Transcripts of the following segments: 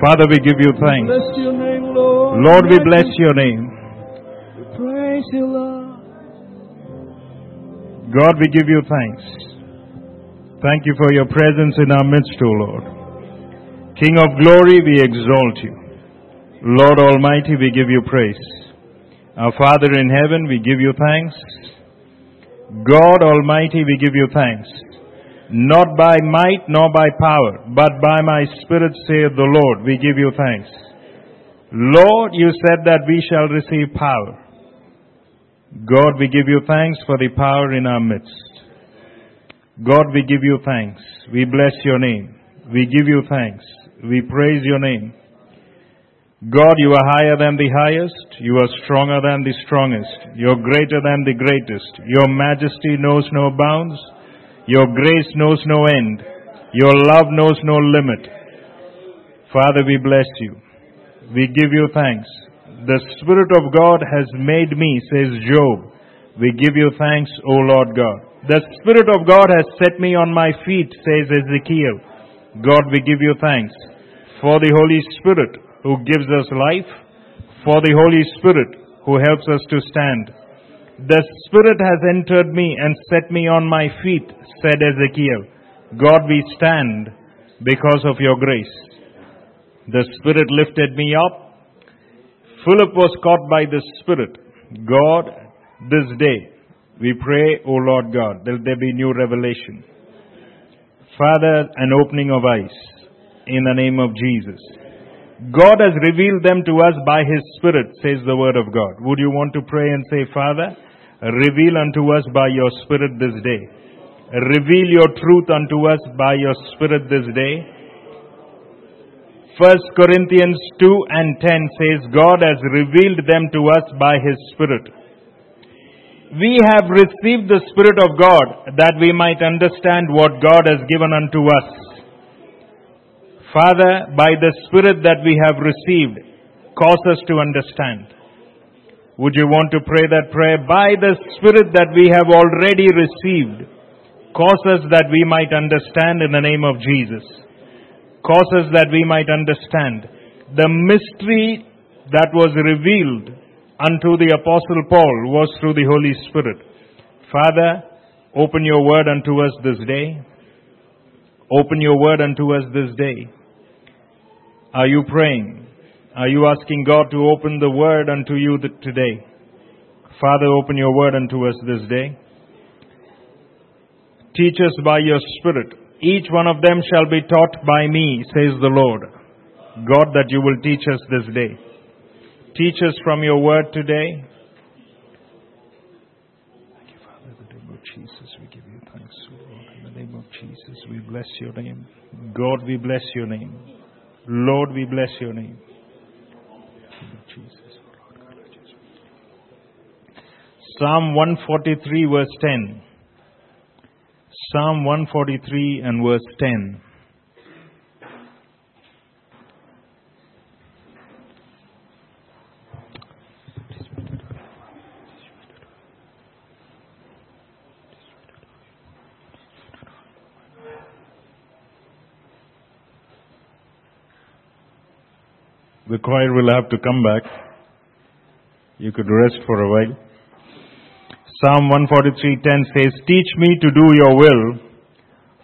Father, we give you thanks. Name, Lord. Lord, we bless your name. Praise you, Lord. God, we give you thanks. Thank you for your presence in our midst, O Lord. King of glory, we exalt you. Lord Almighty, we give you praise. Our Father in heaven, we give you thanks. God Almighty, we give you thanks. Not by might nor by power, but by my Spirit, saith the Lord, we give you thanks. Lord, you said that we shall receive power. God, we give you thanks for the power in our midst. God, we give you thanks. We bless your name. We give you thanks. We praise your name. God, you are higher than the highest. You are stronger than the strongest. You're greater than the greatest. Your majesty knows no bounds. Your grace knows no end. Your love knows no limit. Father, we bless you. We give you thanks. The Spirit of God has made me, says Job. We give you thanks, O Lord God. The Spirit of God has set me on my feet, says Ezekiel. God, we give you thanks for the Holy Spirit who gives us life, for the Holy Spirit who helps us to stand. The Spirit has entered me and set me on my feet, said Ezekiel. God, we stand because of your grace. The Spirit lifted me up. Philip was caught by the Spirit. God, this day, we pray, O Lord God, that there be new revelation. Father, an opening of eyes in the name of Jesus. God has revealed them to us by His Spirit, says the Word of God. Would you want to pray and say, Father, reveal unto us by your Spirit this day. Reveal your truth unto us by your Spirit this day. 1 Corinthians 2 and 10 says, God has revealed them to us by His Spirit. We have received the Spirit of God that we might understand what God has given unto us. Father, by the Spirit that we have received, cause us to understand. Would you want to pray that prayer? By the Spirit that we have already received, cause us that we might understand in the name of Jesus. Cause us that we might understand the mystery that was revealed unto the Apostle Paul was through the Holy Spirit. Father, open your word unto us this day. Open your word unto us this day. Are you praying? Are you asking God to open the word unto you today? Father, open your word unto us this day. Teach us by your Spirit. Each one of them shall be taught by me, says the Lord. God, that you will teach us this day. Teach us from your word today. Thank you, Father, in the name of Jesus, we give you thanks, Lord. In the name of Jesus, we bless your name. God, we bless your name. Lord, we bless your name. Jesus, O Lord God, I just- Psalm 143, verse 10. Psalm 143 and verse 10. The choir will have to come back. You could rest for a while. Psalm 143:10 says, "Teach me to do your will,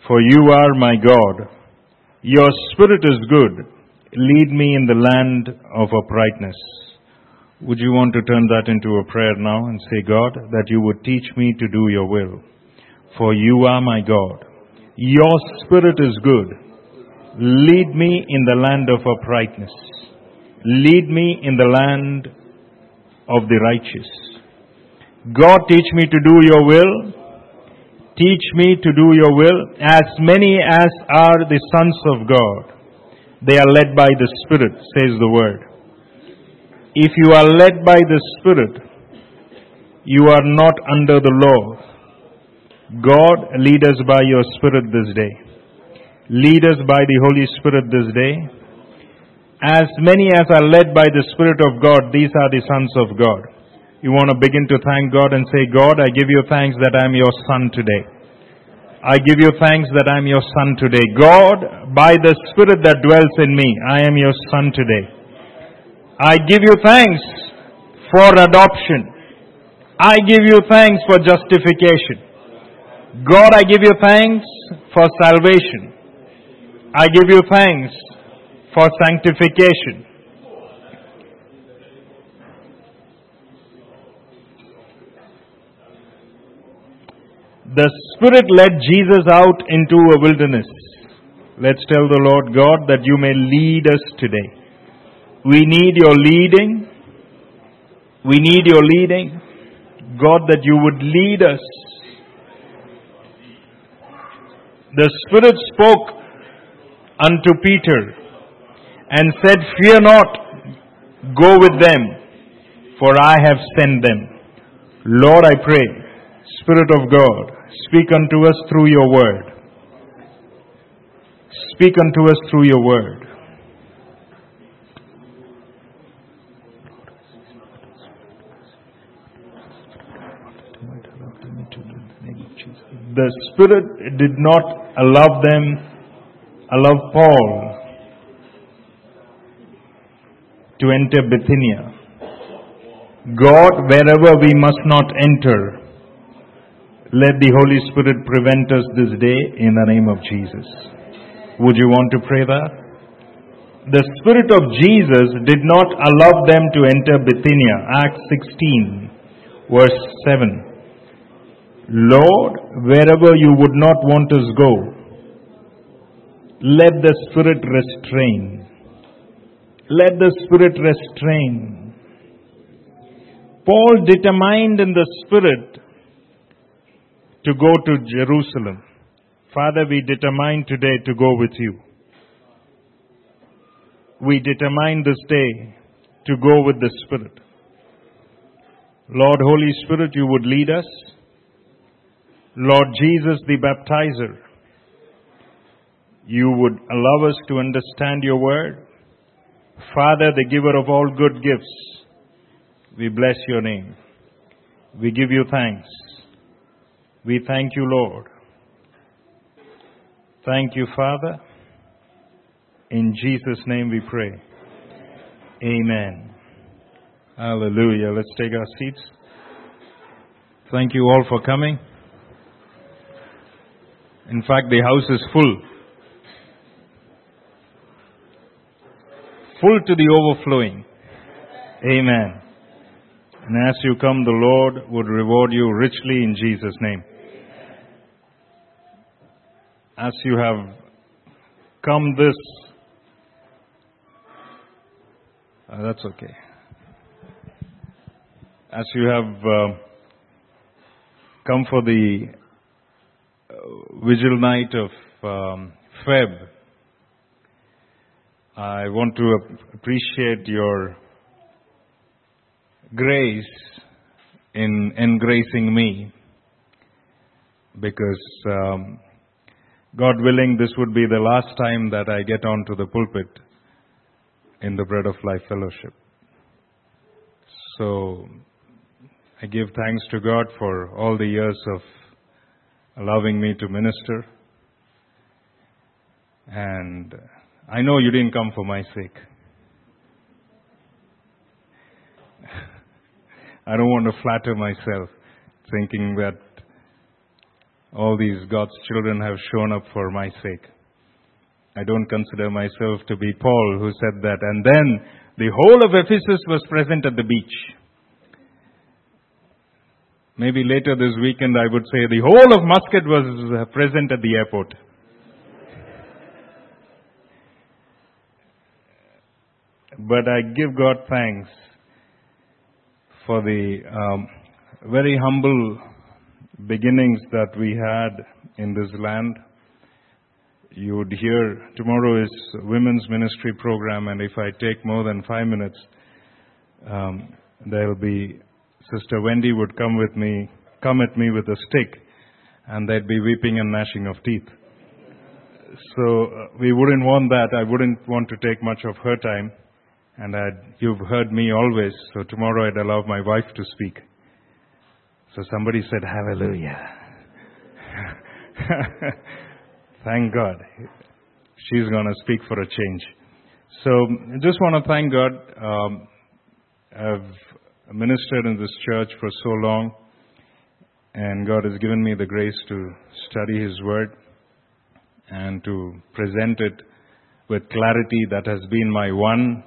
for you are my God. Your spirit is good. Lead me in the land of uprightness." Would you want to turn that into a prayer now and say, God, that you would teach me to do your will, for you are my God. Your spirit is good. Lead me in the land of uprightness. Lead me in the land of the righteous. God, teach me to do your will. Teach me to do your will. As many as are the sons of God, they are led by the Spirit, says the word. If you are led by the Spirit, you are not under the law. God, lead us by your Spirit this day. Lead us by the Holy Spirit this day. As many as are led by the Spirit of God, these are the sons of God. You want to begin to thank God and say, God, I give you thanks that I am your son today. I give you thanks that I'm your son today. God, by the Spirit that dwells in me, I am your son today. I give you thanks for adoption. I give you thanks for justification. God, I give you thanks for salvation. I give you thanks for sanctification. The Spirit led Jesus out into a wilderness. Let's tell the Lord God that you may lead us today. We need your leading. We need your leading. God, that you would lead us. The Spirit spoke unto Peter and said, Fear not, go with them, for I have sent them. Lord, I pray, Spirit of God, speak unto us through your word. Speak unto us through your word. The Spirit did not allow them, allow Paul to enter Bithynia. God, wherever we must not enter, let the Holy Spirit prevent us this day in the name of Jesus. Would you want to pray that? The Spirit of Jesus did not allow them to enter Bithynia. Acts 16, verse 7. Lord, wherever you would not want us go, let the Spirit restrain. Let the Spirit restrain. Paul determined in the Spirit to go to Jerusalem. Father, we determine today to go with you. We determine this day to go with the Spirit. Lord, Holy Spirit, you would lead us. Lord Jesus, the baptizer, you would allow us to understand your word. Father, the giver of all good gifts, we bless your name. We give you thanks. We thank you, Lord. Thank you, Father. In Jesus' name we pray. Amen. Hallelujah. Let's take our seats. Thank you all for coming. In fact, the house is full. Full to the overflowing. Amen. And as you come, the Lord would reward you richly in Jesus' name. As you have come this, uh, that's okay. As you have uh, come for the uh, vigil night of um, Feb, I want to ap- appreciate your grace in engracing me because um, God willing, this would be the last time that I get onto the pulpit in the Bread of Life Fellowship. So I give thanks to God for all the years of allowing me to minister. And I know you didn't come for my sake. I don't want to flatter myself thinking that all these God's children have shown up for my sake. I don't consider myself to be Paul who said that. And then the whole of Ephesus was present at the beach. Maybe later this weekend I would say the whole of Muscat was present at the airport. But I give God thanks for the um, very humble beginnings that we had in this land. You would hear tomorrow is women's ministry program, and if I take more than five minutes, um, there will be Sister Wendy would come with me, come at me with a stick, and there'd be weeping and gnashing of teeth. So uh, we wouldn't want that. I wouldn't want to take much of her time. And I'd, you've heard me always, so tomorrow I'd allow my wife to speak. So somebody said, Hallelujah. thank God. She's going to speak for a change. So, I just want to thank God. Um, I've ministered in this church for so long, and God has given me the grace to study His Word and to present it with clarity. That has been my one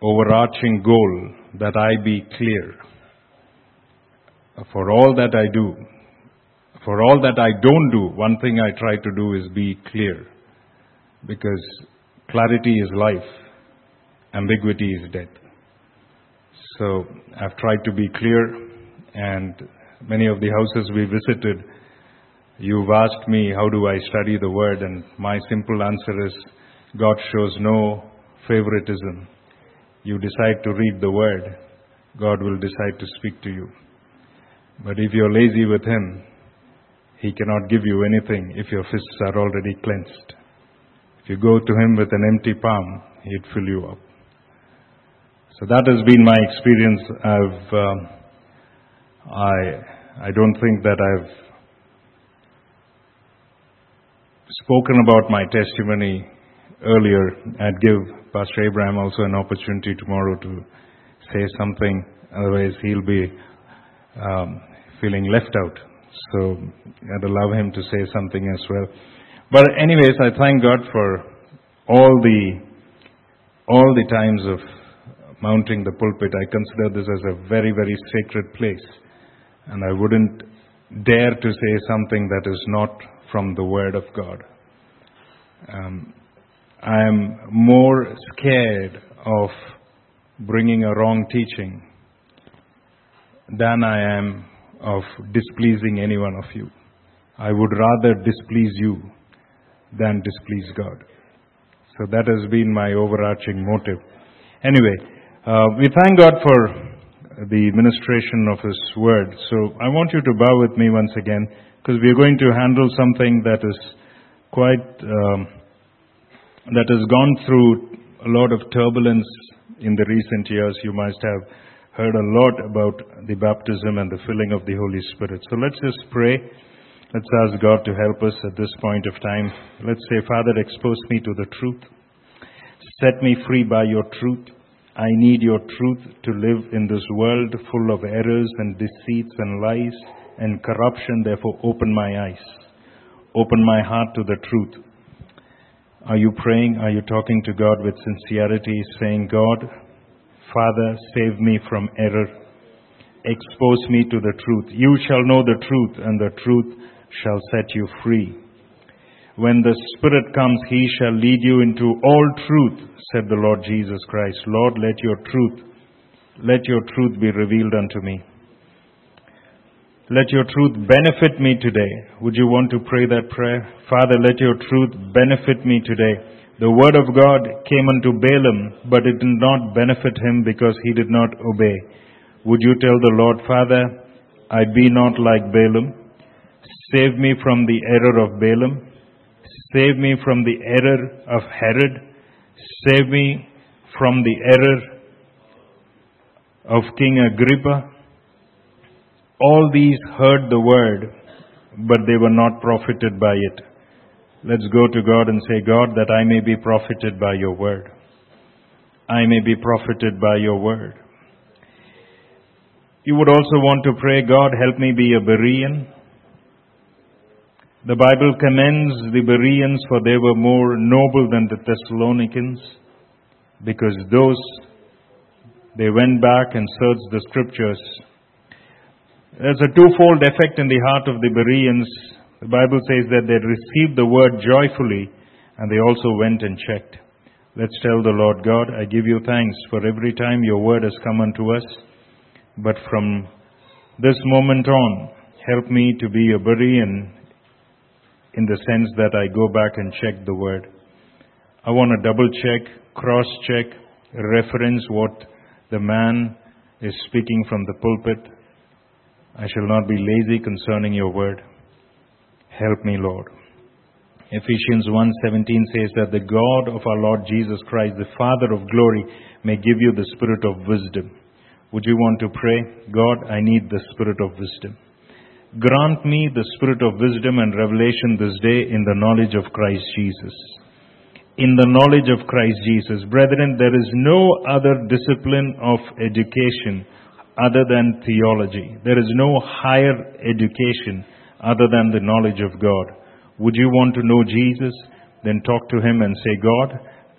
overarching goal that I be clear. For all that I do, for all that I don't do, one thing I try to do is be clear. Because clarity is life, ambiguity is death. So I've tried to be clear, and many of the houses we visited, you've asked me how do I study the Word, and my simple answer is God shows no favoritism. You decide to read the Word, God will decide to speak to you. But if you're lazy with Him, He cannot give you anything if your fists are already cleansed. If you go to Him with an empty palm, He'd fill you up. So that has been my experience. I've, um, I, I don't think that I've spoken about my testimony earlier. I'd give Pastor Abraham also an opportunity tomorrow to say something. Otherwise, he'll be um, feeling left out. So I'd allow him to say something as well. But anyways, I thank God for all the all the times of mounting the pulpit. I consider this as a very, very sacred place, and I wouldn't dare to say something that is not from the Word of God. Um, I am more scared of bringing a wrong teaching than I am of displeasing any one of you. I would rather displease you than displease God. So that has been my overarching motive. Anyway, uh, we thank God for the ministration of His Word. So I want you to bow with me once again because we are going to handle something that is quite, um, that has gone through a lot of turbulence in the recent years. You must have heard a lot about the baptism and the filling of the Holy Spirit. So let's just pray. Let's ask God to help us at this point of time. Let's say, Father, expose me to the truth. Set me free by your truth. I need your truth to live in this world full of errors and deceits and lies and corruption. Therefore, open my eyes. Open my heart to the truth. Are you praying? Are you talking to God with sincerity, saying, God, Father, save me from error. Expose me to the truth. You shall know the truth, and the truth shall set you free. When the Spirit comes, He shall lead you into all truth, said the Lord Jesus Christ. Lord, let your truth, let your truth be revealed unto me. Let your truth benefit me today. Would you want to pray that prayer? Father, let your truth benefit me today. The word of God came unto Balaam, but it did not benefit him because he did not obey. Would you tell the Lord, Father, I be not like Balaam. Save me from the error of Balaam. Save me from the error of Herod. Save me from the error of King Agrippa. All these heard the word, but they were not profited by it. Let's go to God and say, God, that I may be profited by your word. I may be profited by your word. You would also want to pray, God, help me be a Berean. The Bible commends the Bereans for they were more noble than the Thessalonians because those, they went back and searched the scriptures. There's a twofold effect in the heart of the Bereans. The Bible says that they received the word joyfully and they also went and checked. Let's tell the Lord God, I give you thanks for every time your word has come unto us. But from this moment on, help me to be a Berean in the sense that I go back and check the word. I want to double check, cross check, reference what the man is speaking from the pulpit. I shall not be lazy concerning your word. Help me, Lord. Ephesians 1:17 says that the God of our Lord Jesus Christ, the Father of glory, may give you the spirit of wisdom. Would you want to pray, God, I need the spirit of wisdom. grant me the spirit of wisdom and revelation this day in the knowledge of Christ Jesus. In the knowledge of Christ Jesus. Brethren, there is no other discipline of education other than theology. There is no higher education other than the knowledge of God. Would you want to know Jesus? Then talk to Him and say, God,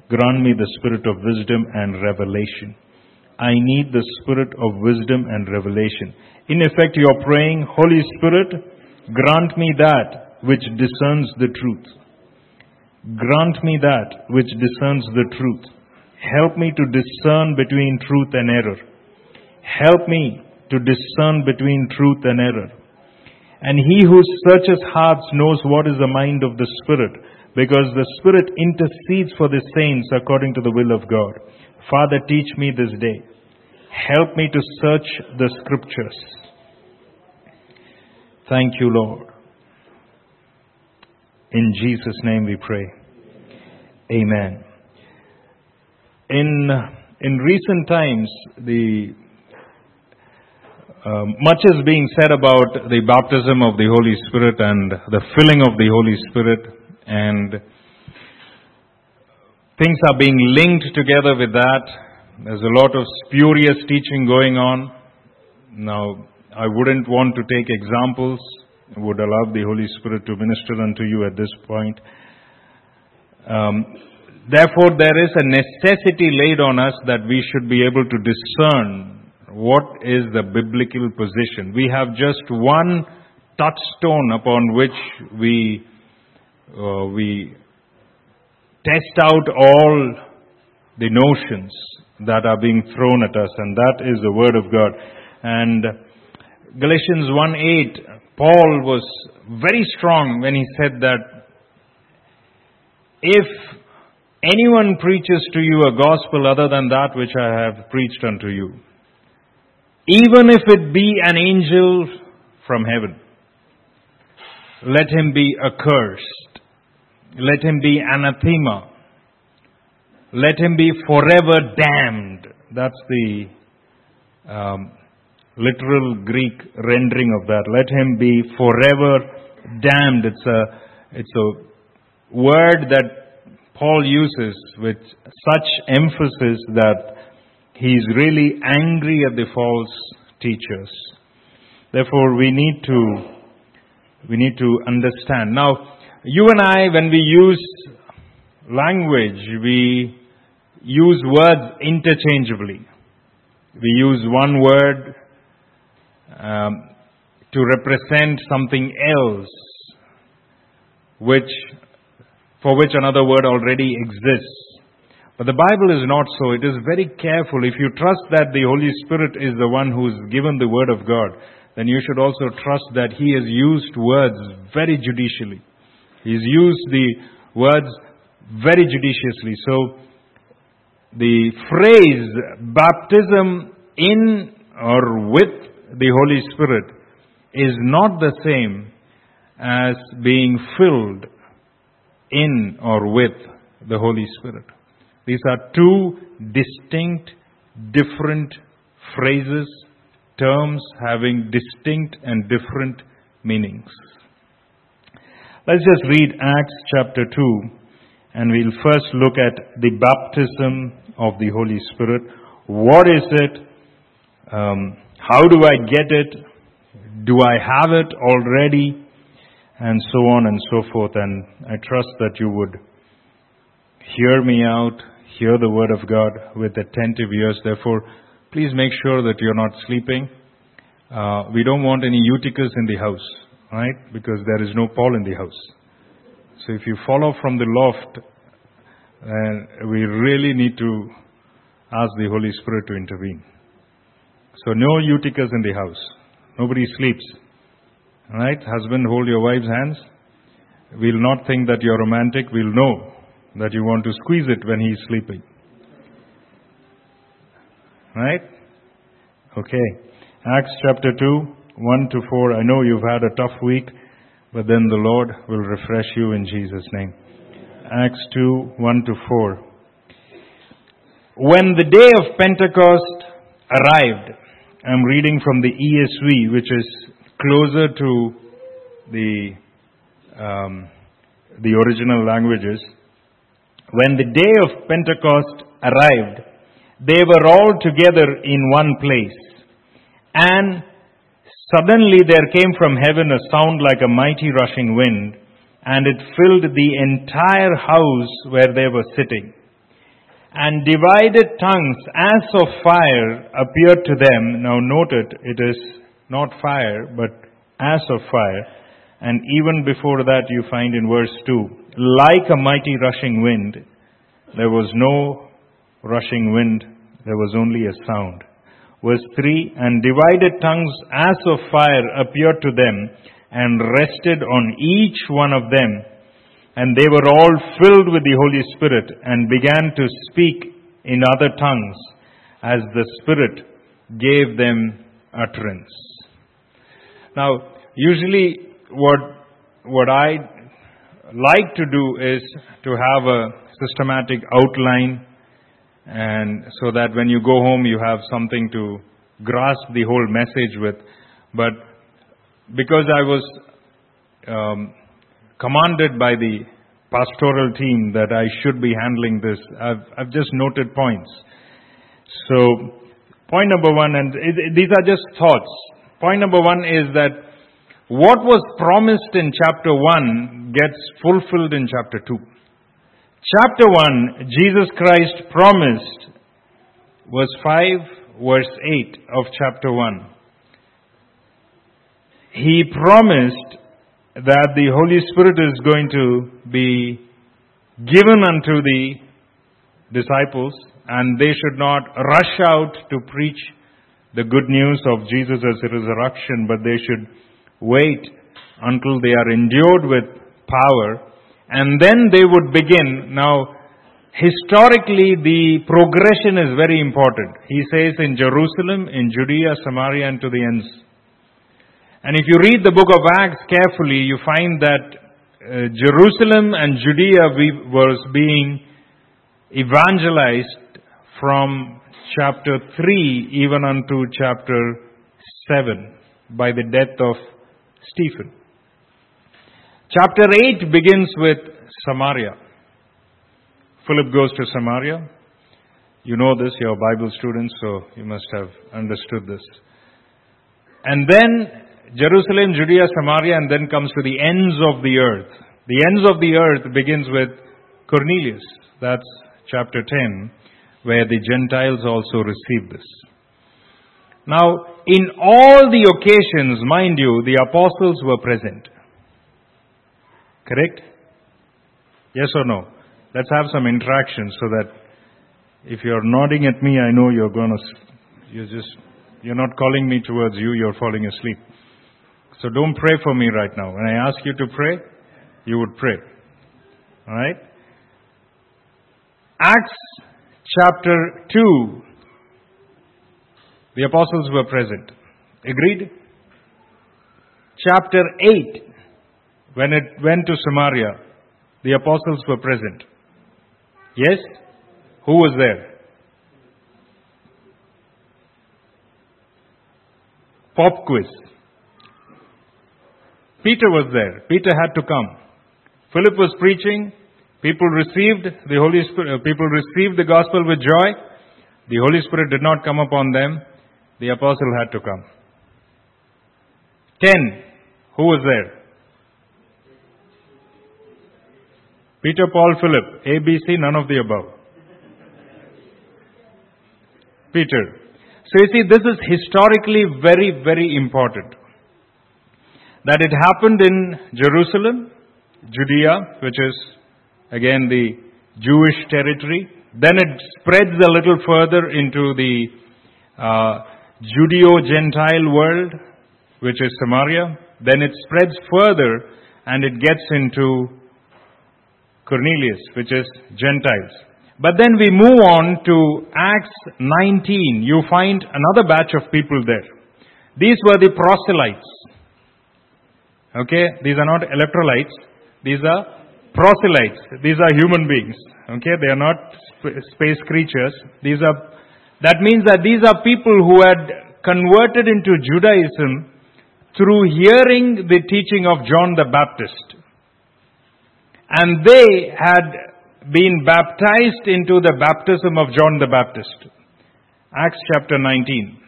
grant me the spirit of wisdom and revelation. I need the spirit of wisdom and revelation. In effect, you're praying, Holy Spirit, grant me that which discerns the truth. Grant me that which discerns the truth. Help me to discern between truth and error. Help me to discern between truth and error. And he who searches hearts knows what is the mind of the Spirit, because the Spirit intercedes for the saints according to the will of God. Father, teach me this day. Help me to search the scriptures. Thank you, Lord. In Jesus' name we pray. Amen. In, in recent times, the um, much is being said about the baptism of the Holy Spirit and the filling of the Holy Spirit, and things are being linked together with that. There's a lot of spurious teaching going on. Now, I wouldn't want to take examples, I would allow the Holy Spirit to minister unto you at this point. Um, therefore, there is a necessity laid on us that we should be able to discern what is the biblical position. We have just one touchstone upon which we uh, we test out all the notions that are being thrown at us, and that is the Word of God. And Galatians 1:8, Paul was very strong when he said that if anyone preaches to you a gospel other than that which I have preached unto you, even if it be an angel from heaven, let him be accursed. Let him be anathema. Let him be forever damned. That's the um, literal Greek rendering of that. Let him be forever damned. It's a, it's a word that Paul uses with such emphasis that he is really angry at the false teachers. Therefore, we need to we need to understand. Now, you and I, when we use language, we use words interchangeably. We use one word um, to represent something else, which for which another word already exists. But the Bible is not so. It is very careful. If you trust that the Holy Spirit is the one who's given the Word of God, then you should also trust that He has used words very judicially. He's used the words very judiciously. So, the phrase baptism in or with the Holy Spirit is not the same as being filled in or with the Holy Spirit. These are two distinct, different phrases, terms having distinct and different meanings. Let's just read Acts chapter 2 and we'll first look at the baptism of the Holy Spirit. What is it? Um, how do I get it? Do I have it already? And so on and so forth. And I trust that you would hear me out, hear the word of God with attentive ears. Therefore, please make sure that you're not sleeping. Uh, we don't want any Eutychus in the house, right? Because there is no Paul in the house. So if you follow from the loft, uh, we really need to ask the Holy Spirit to intervene. So no Eutychus in the house. Nobody sleeps. Right? Husband, hold your wife's hands. We'll not think that you're romantic. We'll know that you want to squeeze it when he's sleeping. Right? Okay. Acts chapter 2, 1 to 4. I know you've had a tough week, but then the Lord will refresh you in Jesus' name. Acts 2, 1 to 4. When the day of Pentecost arrived, I'm reading from the ESV, which is closer to the, um, the original languages, when the day of Pentecost arrived, they were all together in one place. And suddenly there came from heaven a sound like a mighty rushing wind, and it filled the entire house where they were sitting. And divided tongues as of fire appeared to them. Now note it, it is not fire, but as of fire. And even before that you find in verse 2, like a mighty rushing wind, there was no rushing wind, there was only a sound. Verse 3 And divided tongues as of fire appeared to them and rested on each one of them. And they were all filled with the Holy Spirit and began to speak in other tongues as the Spirit gave them utterance. Now, usually what, what I like to do is to have a systematic outline and so that when you go home you have something to grasp the whole message with. But because I was um, commanded by the pastoral team that I should be handling this, I've, I've just noted points. So, point number one, and it, it, these are just thoughts. Point number one is that what was promised in chapter 1 gets fulfilled in chapter 2. Chapter 1, Jesus Christ promised, verse 5, verse 8 of chapter 1. He promised that the Holy Spirit is going to be given unto the disciples and they should not rush out to preach the good news of Jesus' resurrection, but they should wait until they are endued with power and then they would begin. Now, historically, the progression is very important. He says in Jerusalem, in Judea, Samaria, and to the ends. And if you read the book of Acts carefully, you find that uh, Jerusalem and Judea was being evangelized from chapter 3 even unto chapter 7 by the death of Stephen. Chapter 8 begins with Samaria. Philip goes to Samaria. You know this, you're Bible students, so you must have understood this. And then Jerusalem, Judea, Samaria, and then comes to the ends of the earth. The ends of the earth begins with Cornelius. That's chapter 10, where the Gentiles also receive this. Now, in all the occasions, mind you, the apostles were present. Correct? Yes or no? Let's have some interaction so that if you're nodding at me, I know you're going to, you're just, you're not calling me towards you, you're falling asleep. So don't pray for me right now. When I ask you to pray, you would pray. Alright? Acts chapter 2, the apostles were present. Agreed? Chapter 8, when it went to Samaria, the apostles were present. Yes? Who was there? Pop quiz. Peter was there. Peter had to come. Philip was preaching. People received the Holy Spirit. Uh, people received the gospel with joy. The Holy Spirit did not come upon them. The apostle had to come. Ten. Who was there? Peter, Paul, Philip. A, B, C, none of the above. Peter. So you see, this is historically very, very important. That it happened in Jerusalem, Judea, which is again the Jewish territory. Then it spreads a little further into the uh, Judeo-Gentile world, which is Samaria. Then it spreads further and it gets into Cornelius, which is Gentiles. But then we move on to Acts 19. You find another batch of people there. These were the proselytes. Okay? These are not electrolytes. These are proselytes. These are human beings. Okay? They are not space creatures. These are, that means that these are people who had converted into Judaism through hearing the teaching of John the Baptist. And they had been baptized into the baptism of John the Baptist. Acts chapter 19.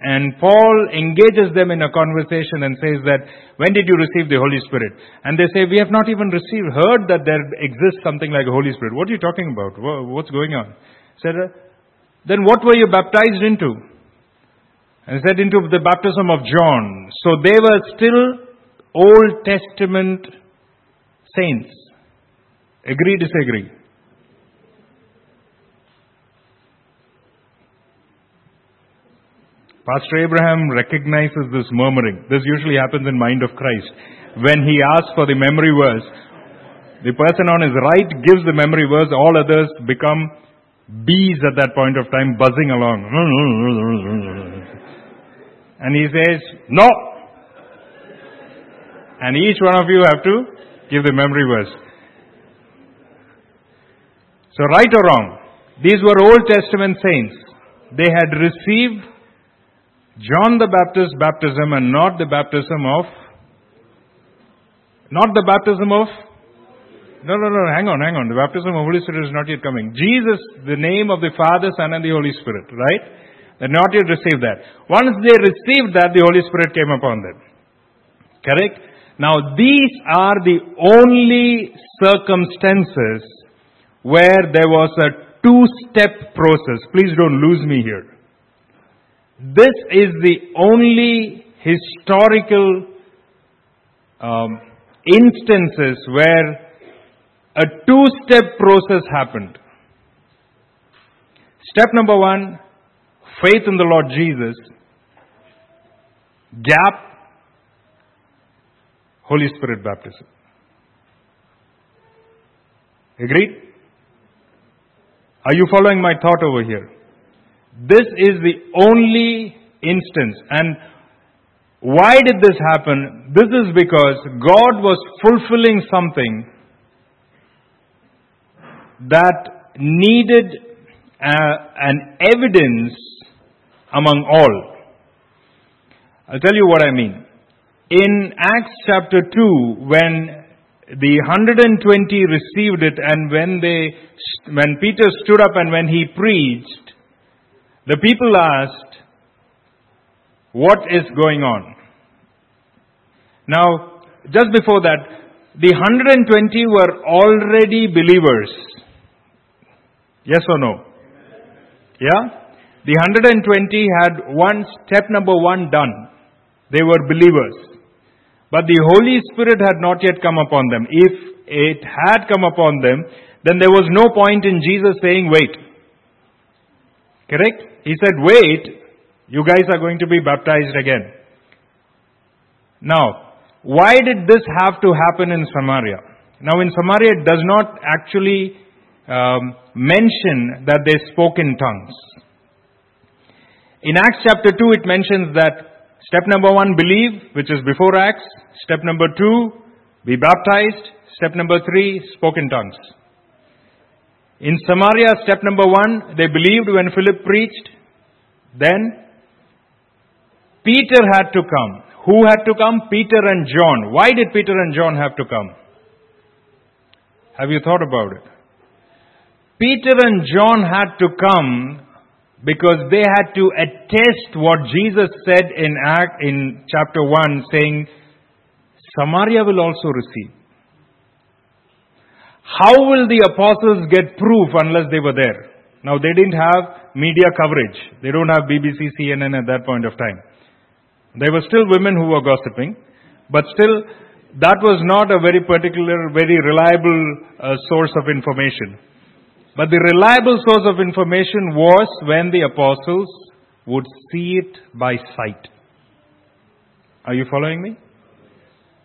And Paul engages them in a conversation and says that, when did you receive the Holy Spirit? And they say, we have not even received, heard that there exists something like a Holy Spirit. What are you talking about? What's going on? Said, then what were you baptized into? And said into the baptism of John. So they were still Old Testament saints. Agree, disagree? Pastor Abraham recognizes this murmuring. This usually happens in mind of Christ. When he asks for the memory verse, the person on his right gives the memory verse, all others become bees at that point of time, buzzing along. And he says, No! And each one of you have to give the memory verse. So, right or wrong, these were Old Testament saints. They had received John the Baptist baptism and not the baptism of not the baptism of no no no hang on hang on. The baptism of the Holy Spirit is not yet coming. Jesus the name of the Father Son and the Holy Spirit right? They're not yet received that. Once they received that the Holy Spirit came upon them. Correct? Now these are the only circumstances where there was a two step process. Please don't lose me here. This is the only historical um, instances where a two step process happened. Step number one faith in the Lord Jesus. Gap Holy Spirit baptism. Agreed? Are you following my thought over here? This is the only instance. And why did this happen? This is because God was fulfilling something that needed uh, an evidence among all. I'll tell you what I mean. In Acts chapter 2, when the 120 received it and when they, when Peter stood up and when he preached, the people asked, What is going on? Now, just before that, the 120 were already believers. Yes or no? Yeah? The 120 had one step number one done. They were believers. But the Holy Spirit had not yet come upon them. If it had come upon them, then there was no point in Jesus saying, wait. Correct? He said, Wait, you guys are going to be baptized again. Now, why did this have to happen in Samaria? Now, in Samaria, it does not actually um, mention that they spoke in tongues. In Acts chapter 2, it mentions that step number one, believe, which is before Acts. Step number two, be baptized. Step number three, spoke in tongues. In Samaria, step number one, they believed when Philip preached. Then, Peter had to come. Who had to come? Peter and John. Why did Peter and John have to come? Have you thought about it? Peter and John had to come because they had to attest what Jesus said in Act in chapter 1 saying Samaria will also receive. How will the apostles get proof unless they were there? Now they didn't have media coverage. They don't have BBC, CNN at that point of time. There were still women who were gossiping, but still that was not a very particular, very reliable uh, source of information. But the reliable source of information was when the apostles would see it by sight. Are you following me?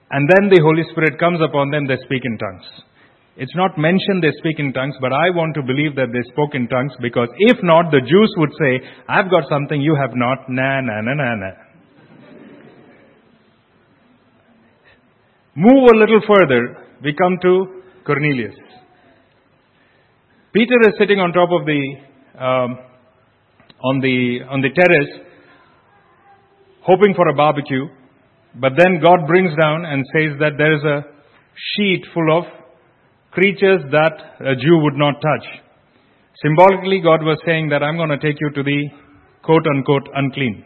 And then the Holy Spirit comes upon them, they speak in tongues. It's not mentioned they speak in tongues, but I want to believe that they spoke in tongues because if not, the Jews would say, I've got something you have not. Na, na, na, na, na. Move a little further, we come to Cornelius. Peter is sitting on top of the, um, on the, on the terrace, hoping for a barbecue. But then God brings down and says that there is a sheet full of creatures that a Jew would not touch. Symbolically, God was saying that I'm going to take you to the quote unquote unclean.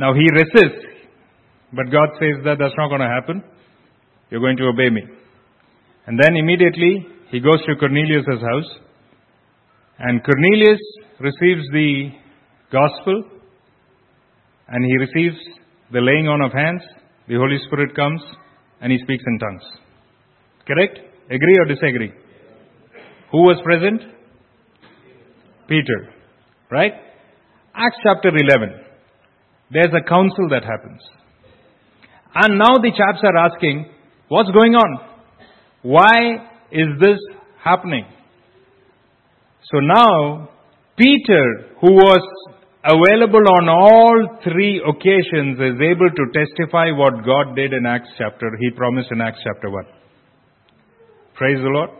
Now he resists, but God says that that's not going to happen. You're going to obey me. And then immediately he goes to Cornelius' house, and Cornelius receives the gospel, and he receives the laying on of hands. The Holy Spirit comes, and he speaks in tongues. Correct? Agree or disagree? Who was present? Peter. Right? Acts chapter 11. There's a council that happens. And now the chaps are asking, what's going on? Why is this happening? So now, Peter, who was available on all three occasions, is able to testify what God did in Acts chapter, he promised in Acts chapter 1. Praise the Lord.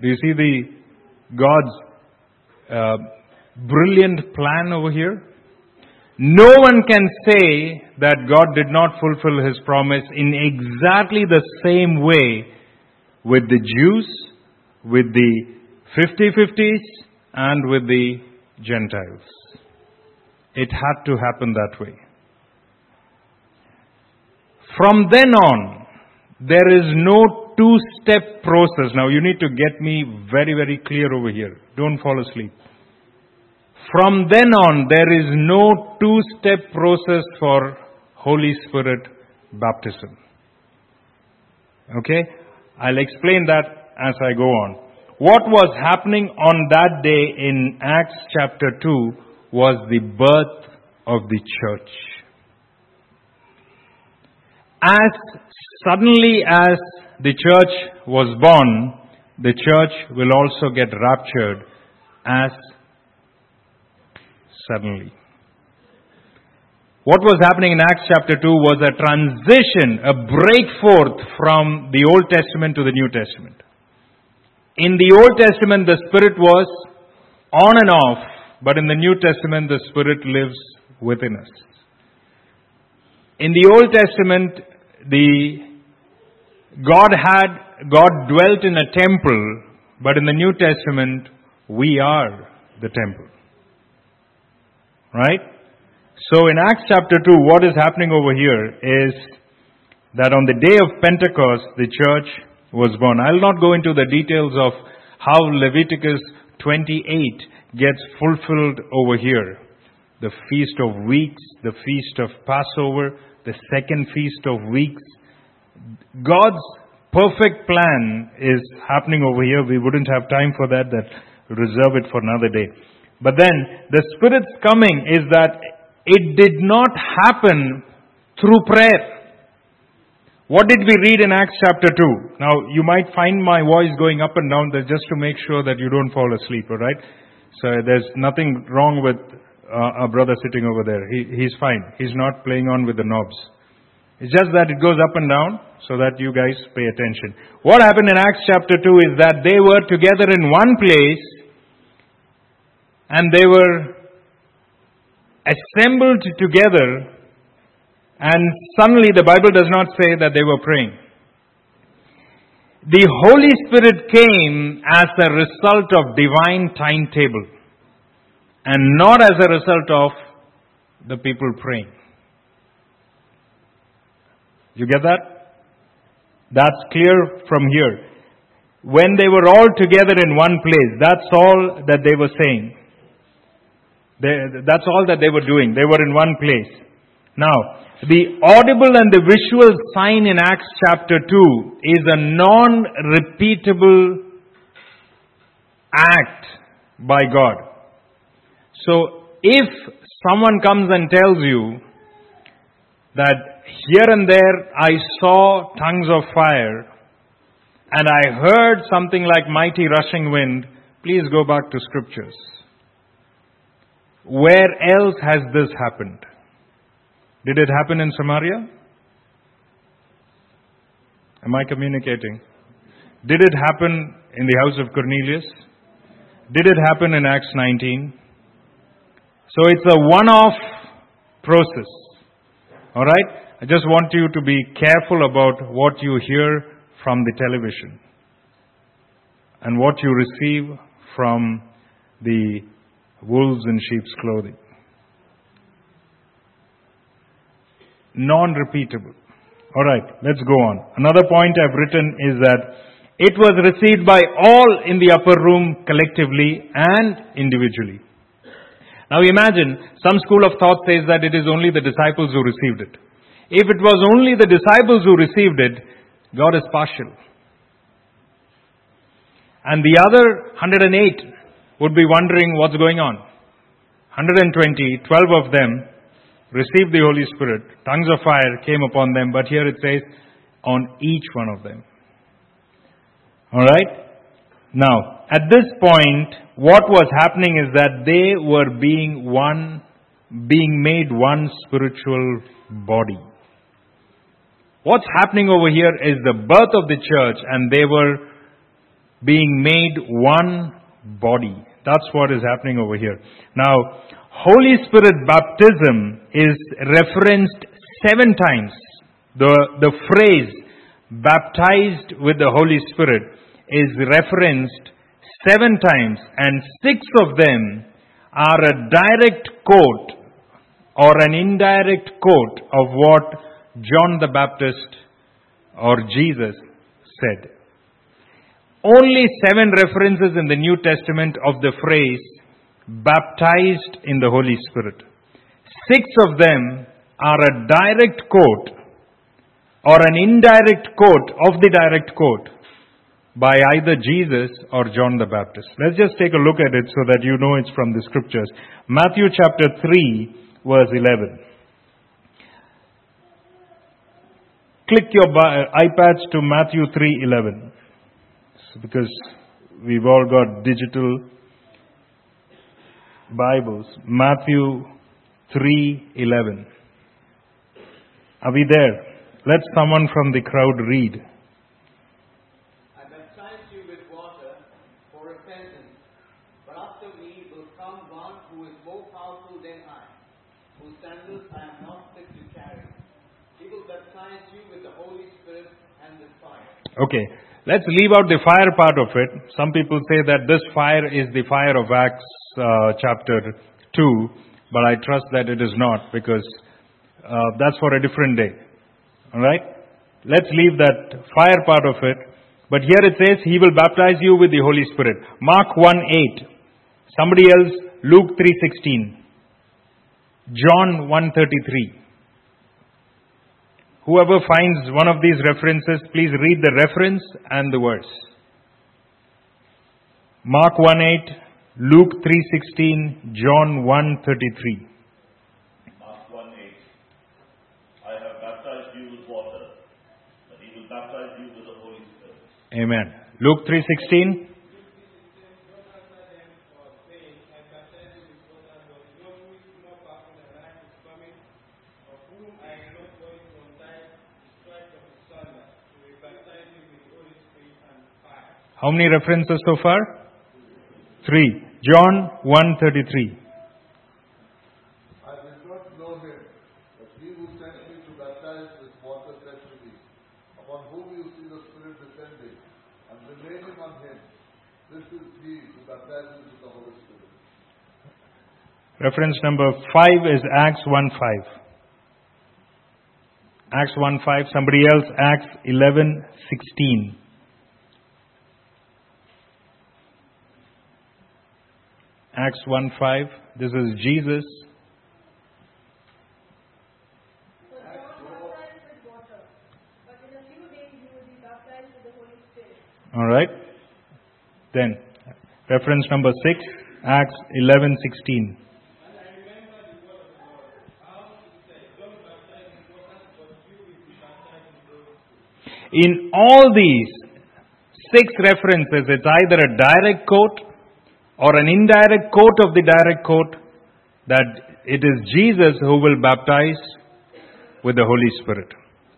Do you see the God's uh, brilliant plan over here? No one can say that God did not fulfill his promise in exactly the same way with the Jews, with the 50-50s, and with the Gentiles. It had to happen that way. From then on, there is no two step process. Now, you need to get me very, very clear over here. Don't fall asleep. From then on, there is no two step process for Holy Spirit baptism. Okay? I'll explain that as I go on. What was happening on that day in Acts chapter 2 was the birth of the church. As suddenly as the church was born, the church will also get raptured as suddenly. What was happening in Acts chapter 2 was a transition, a break forth from the Old Testament to the New Testament. In the Old Testament, the Spirit was on and off, but in the New Testament, the Spirit lives within us. In the Old Testament, the God had, God dwelt in a temple, but in the New Testament, we are the temple. Right? So in Acts chapter 2, what is happening over here is that on the day of Pentecost, the church was born. I'll not go into the details of how Leviticus 28 gets fulfilled over here. The Feast of Weeks, the Feast of Passover, the second Feast of Weeks. God's perfect plan is happening over here. We wouldn't have time for that, that reserve it for another day. But then, the Spirit's coming is that it did not happen through prayer. What did we read in Acts chapter 2? Now, you might find my voice going up and down just to make sure that you don't fall asleep, alright? So there's nothing wrong with uh, our brother sitting over there. He, he's fine. He's not playing on with the knobs. It's just that it goes up and down so that you guys pay attention. What happened in Acts chapter 2 is that they were together in one place and they were assembled together, and suddenly the Bible does not say that they were praying. The Holy Spirit came as a result of divine timetable and not as a result of the people praying. You get that? That's clear from here. When they were all together in one place, that's all that they were saying. They, that's all that they were doing. They were in one place. Now, the audible and the visual sign in Acts chapter 2 is a non-repeatable act by God. So, if someone comes and tells you that here and there I saw tongues of fire and I heard something like mighty rushing wind, please go back to scriptures. Where else has this happened? Did it happen in Samaria? Am I communicating? Did it happen in the house of Cornelius? Did it happen in Acts 19? So it's a one off process. Alright? I just want you to be careful about what you hear from the television and what you receive from the wolves in sheep's clothing. Non repeatable. Alright, let's go on. Another point I've written is that it was received by all in the upper room collectively and individually. Now imagine, some school of thought says that it is only the disciples who received it. If it was only the disciples who received it, God is partial. And the other 108 would be wondering what's going on. 120, 12 of them received the Holy Spirit. Tongues of fire came upon them, but here it says, on each one of them. Alright? Now, at this point, what was happening is that they were being one, being made one spiritual body. What's happening over here is the birth of the church and they were being made one body. That's what is happening over here. Now, Holy Spirit baptism is referenced seven times. The, the phrase baptized with the Holy Spirit is referenced seven times and six of them are a direct quote or an indirect quote of what John the Baptist or Jesus said. Only seven references in the New Testament of the phrase baptized in the Holy Spirit. Six of them are a direct quote or an indirect quote of the direct quote by either Jesus or John the Baptist. Let's just take a look at it so that you know it's from the scriptures. Matthew chapter 3 verse 11. Click your uh, iPads to Matthew 3:11 because we've all got digital Bibles. Matthew 3:11. Are we there? Let someone from the crowd read. I baptize you with water for repentance, but after me will come one who is more powerful than I, whose sandals I am not fit to carry. He will baptize you with the Holy Spirit and with fire. Okay, let's leave out the fire part of it. Some people say that this fire is the fire of Acts uh, chapter 2, but I trust that it is not because uh, that's for a different day. Alright? Let's leave that fire part of it. But here it says, He will baptize you with the Holy Spirit. Mark 1 8. Somebody else, Luke 3.16. John 1.33. Whoever finds one of these references, please read the reference and the verse. Mark 1 8, Luke 3.16, John 1.33. Mark 1 8. I have baptized you with water, but he will baptize you with the Holy Spirit. Amen. Luke 3.16. How many references so far? Three. John 1.33. I did not know him, but he who sent me to baptize with water said to me, Upon whom you see the Spirit descending and remaining on him, this is he who baptizes with water that will be. Upon whom you see the Spirit descending. And remaining on him, this will be to baptize you the Holy Spirit. Reference number 5 is Acts 1.5. Acts 1.5. Somebody else, Acts 11.16. Acts 1.5. This is Jesus. For John baptized with water, but in a few days you will be baptized with the Holy Spirit. Alright. Then, reference number 6, Acts 11.16. In all these six references, it's either a direct quote or an indirect quote of the direct quote that it is Jesus who will baptize with the Holy Spirit.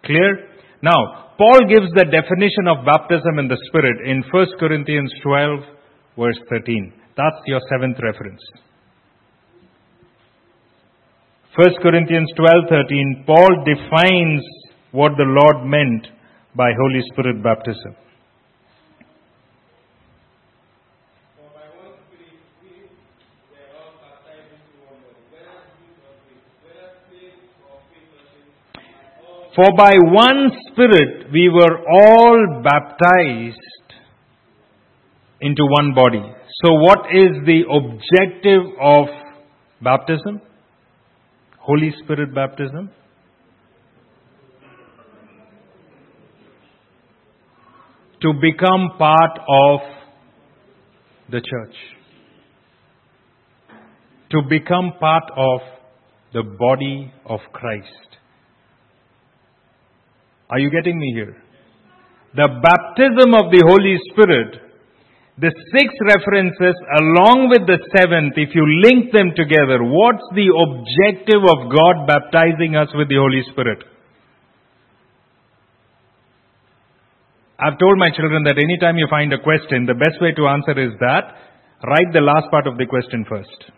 Clear? Now, Paul gives the definition of baptism in the Spirit in 1 Corinthians 12, verse 13. That's your seventh reference. 1 Corinthians 12:13 Paul defines what the Lord meant by Holy Spirit baptism. For by one Spirit we were all baptized into one body. So, what is the objective of baptism? Holy Spirit baptism? To become part of the church. To become part of the body of Christ. Are you getting me here? The baptism of the Holy Spirit, the six references along with the seventh, if you link them together, what's the objective of God baptizing us with the Holy Spirit? I've told my children that anytime you find a question, the best way to answer is that write the last part of the question first.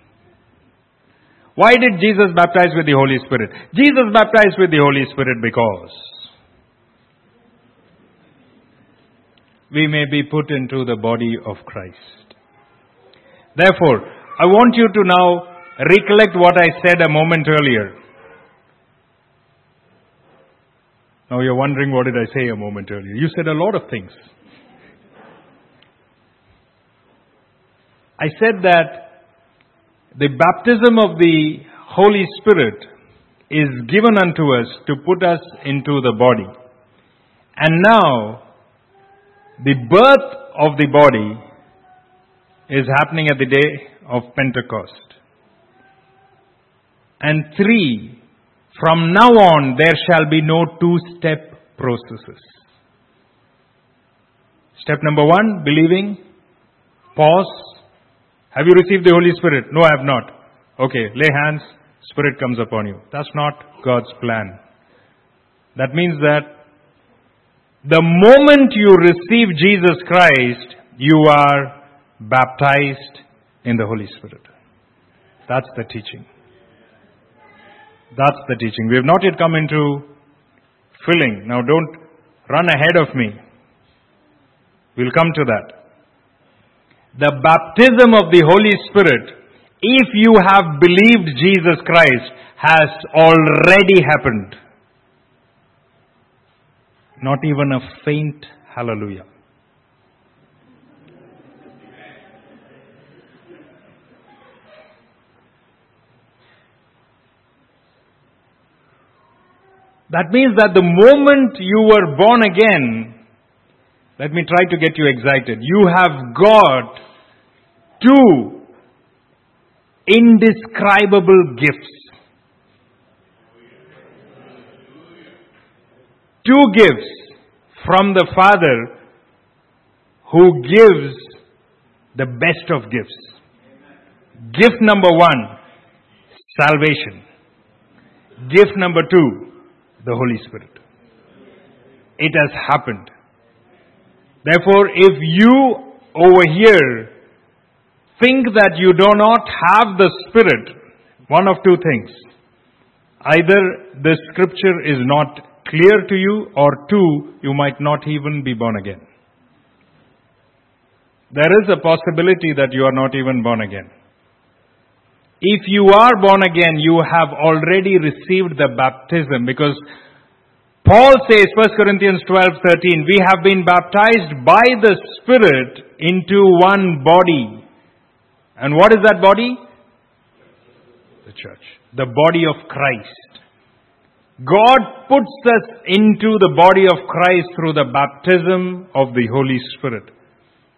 Why did Jesus baptize with the Holy Spirit? Jesus baptized with the Holy Spirit because we may be put into the body of Christ. Therefore, I want you to now recollect what I said a moment earlier. Now you're wondering what did I say a moment earlier? You said a lot of things. I said that the baptism of the Holy Spirit is given unto us to put us into the body. And now, the birth of the body is happening at the day of Pentecost. And three, from now on there shall be no two step processes. Step number one, believing. Pause. Have you received the Holy Spirit? No, I have not. Okay, lay hands, Spirit comes upon you. That's not God's plan. That means that the moment you receive Jesus Christ, you are baptized in the Holy Spirit. That's the teaching. That's the teaching. We have not yet come into filling. Now don't run ahead of me. We'll come to that. The baptism of the Holy Spirit, if you have believed Jesus Christ, has already happened. Not even a faint hallelujah. That means that the moment you were born again, let me try to get you excited. You have got two indescribable gifts. Two gifts from the Father who gives the best of gifts. Gift number one, salvation. Gift number two, the Holy Spirit. It has happened. Therefore, if you over here think that you do not have the Spirit, one of two things. Either the scripture is not clear to you, or two, you might not even be born again. There is a possibility that you are not even born again. If you are born again, you have already received the baptism because Paul says, 1 Corinthians 12:13, we have been baptized by the Spirit into one body. And what is that body? The church. The body of Christ. God puts us into the body of Christ through the baptism of the Holy Spirit.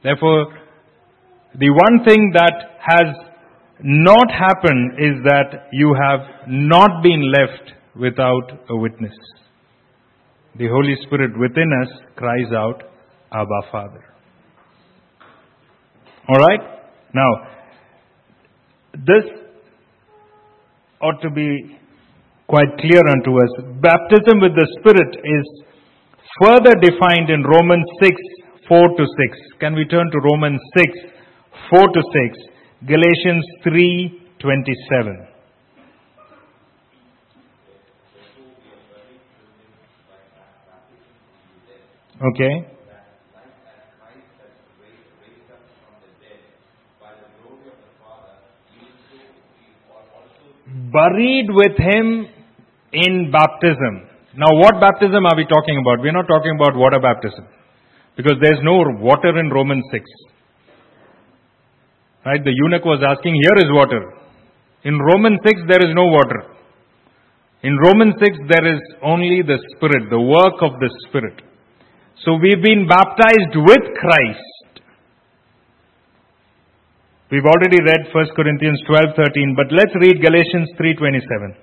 Therefore, the one thing that has not happened is that you have not been left without a witness. The Holy Spirit within us cries out, Abba Father. Alright? Now, this ought to be quite clear unto us. Baptism with the Spirit is further defined in Romans 6 4 to 6. Can we turn to Romans 6 4 to 6? Galatians 3 27. Okay. Buried with him in baptism. Now, what baptism are we talking about? We're not talking about water baptism. Because there's no water in Romans 6. Right? The eunuch was asking, here is water. In Romans 6, there is no water. In Romans 6, there is only the Spirit, the work of the Spirit. So we've been baptized with Christ. We've already read 1 Corinthians 12:13, but let's read Galatians 3:27.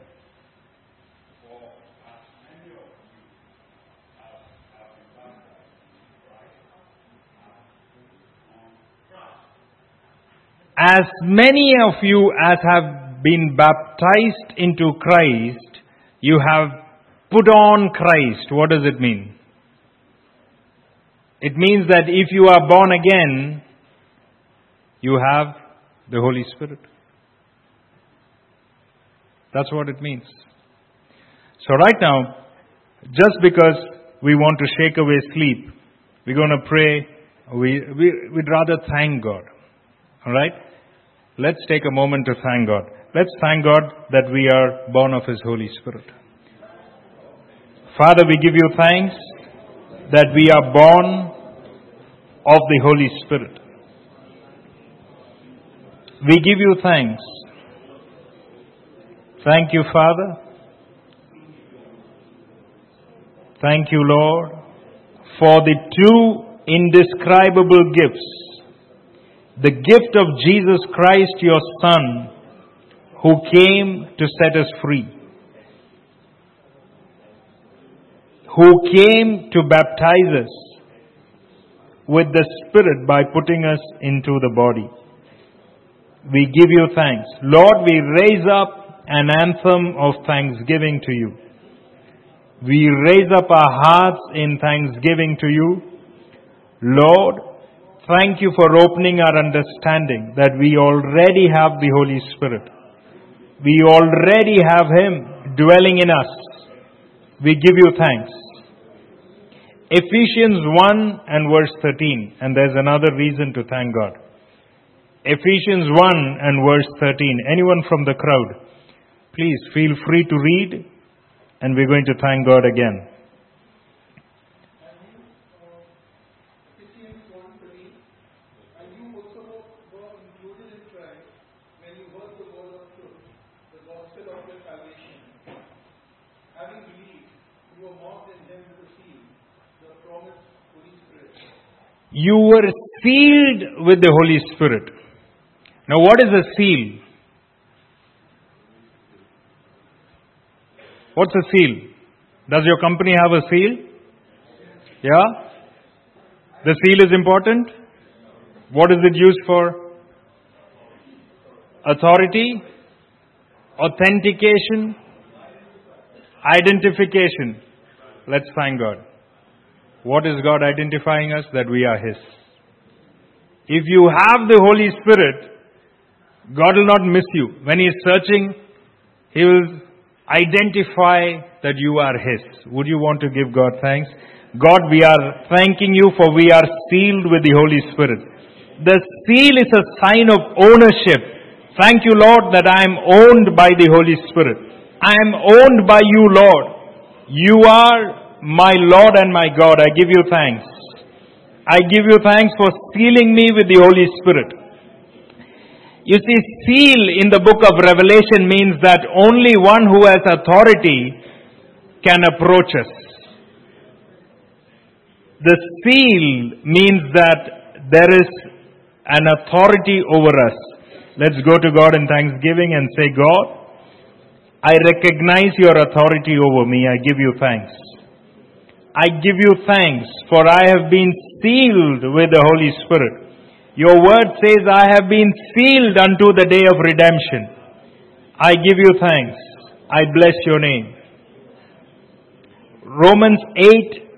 As many of you as have been baptized into Christ, you have put on Christ. What does it mean? It means that if you are born again, you have the Holy Spirit. That's what it means. So, right now, just because we want to shake away sleep, we're going to pray. We, we, we'd rather thank God. All right? Let's take a moment to thank God. Let's thank God that we are born of His Holy Spirit. Father, we give you thanks that we are born of the Holy Spirit. We give you thanks. Thank you, Father. Thank you, Lord, for the two indescribable gifts the gift of Jesus Christ, your Son, who came to set us free, who came to baptize us with the Spirit by putting us into the body. We give you thanks. Lord, we raise up an anthem of thanksgiving to you. We raise up our hearts in thanksgiving to you. Lord, Thank you for opening our understanding that we already have the Holy Spirit. We already have Him dwelling in us. We give you thanks. Ephesians 1 and verse 13, and there's another reason to thank God. Ephesians 1 and verse 13. Anyone from the crowd, please feel free to read, and we're going to thank God again. You were sealed with the Holy Spirit. Now, what is a seal? What's a seal? Does your company have a seal? Yeah? The seal is important. What is it used for? Authority, authentication, identification. Let's thank God. What is God identifying us? That we are His. If you have the Holy Spirit, God will not miss you. When He is searching, He will identify that you are His. Would you want to give God thanks? God, we are thanking you for we are sealed with the Holy Spirit. The seal is a sign of ownership. Thank you, Lord, that I am owned by the Holy Spirit. I am owned by you, Lord. You are my Lord and my God, I give you thanks. I give you thanks for sealing me with the Holy Spirit. You see, seal in the book of Revelation means that only one who has authority can approach us. The seal means that there is an authority over us. Let's go to God in thanksgiving and say, God, I recognize your authority over me. I give you thanks. I give you thanks, for I have been sealed with the Holy Spirit. Your word says, I have been sealed unto the day of redemption. I give you thanks. I bless your name. Romans 8,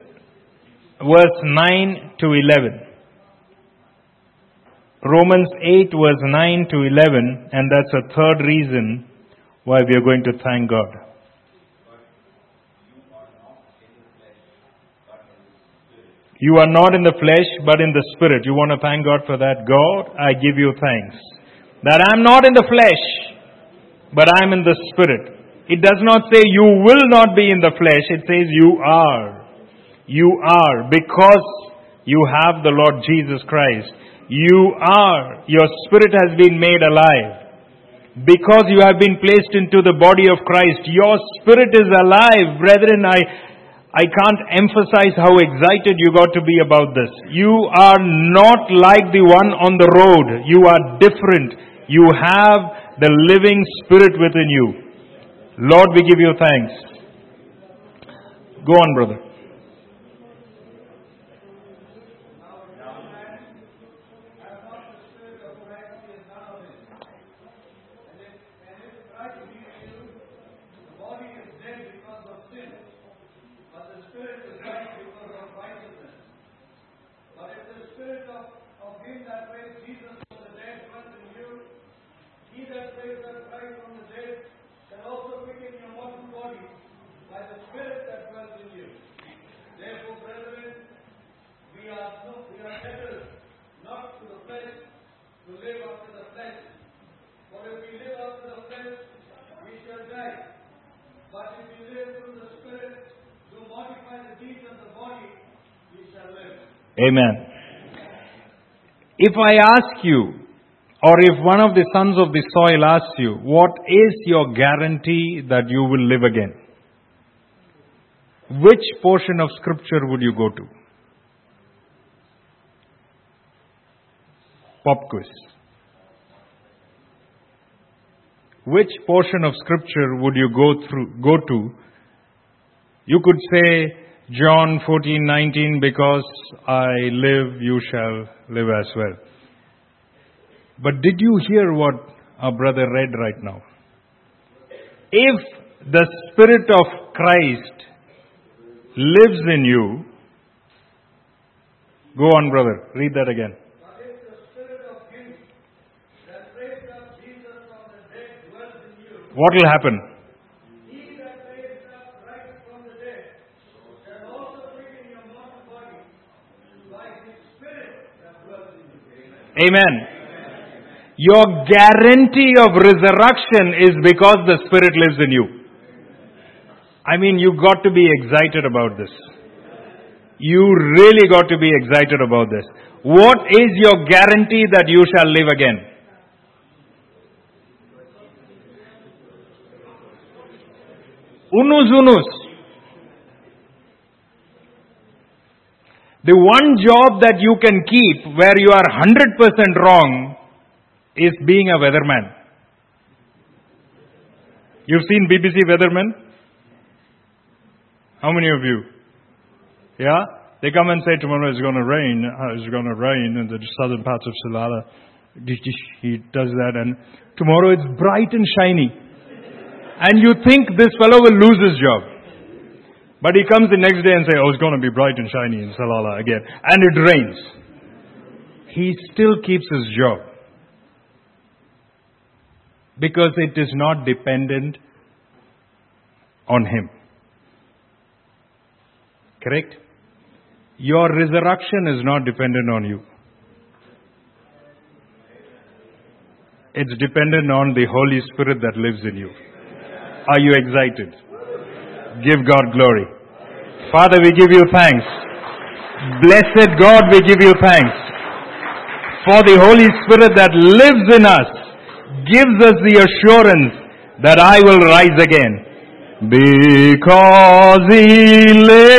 verse 9 to 11. Romans 8, verse 9 to 11, and that's a third reason why we are going to thank God. You are not in the flesh, but in the spirit. You want to thank God for that? God, I give you thanks. That I'm not in the flesh, but I'm in the spirit. It does not say you will not be in the flesh, it says you are. You are because you have the Lord Jesus Christ. You are. Your spirit has been made alive. Because you have been placed into the body of Christ, your spirit is alive. Brethren, I, I can't emphasize how excited you got to be about this. You are not like the one on the road. You are different. You have the living spirit within you. Lord, we give you thanks. Go on, brother. Amen. If I ask you, or if one of the sons of the soil asks you, what is your guarantee that you will live again? Which portion of scripture would you go to? Pop quiz. Which portion of scripture would you go through, go to? You could say, John 14:19 because I live you shall live as well. But did you hear what our brother read right now? If the spirit of Christ lives in you Go on brother read that again. What will happen? Amen. Your guarantee of resurrection is because the Spirit lives in you. I mean, you got to be excited about this. You really got to be excited about this. What is your guarantee that you shall live again? Unus unus. The one job that you can keep where you are 100% wrong is being a weatherman. You've seen BBC Weatherman? How many of you? Yeah? They come and say tomorrow it's going to rain, uh, it's going to rain in the southern parts of Salalah. He does that and tomorrow it's bright and shiny. And you think this fellow will lose his job. But he comes the next day and says, oh, it's going to be bright and shiny in Salalah again. And it rains. He still keeps his job. Because it is not dependent on him. Correct? Your resurrection is not dependent on you. It's dependent on the Holy Spirit that lives in you. Are you excited? Give God glory. Father, we give you thanks. Blessed God, we give you thanks. For the Holy Spirit that lives in us gives us the assurance that I will rise again. Because He lives,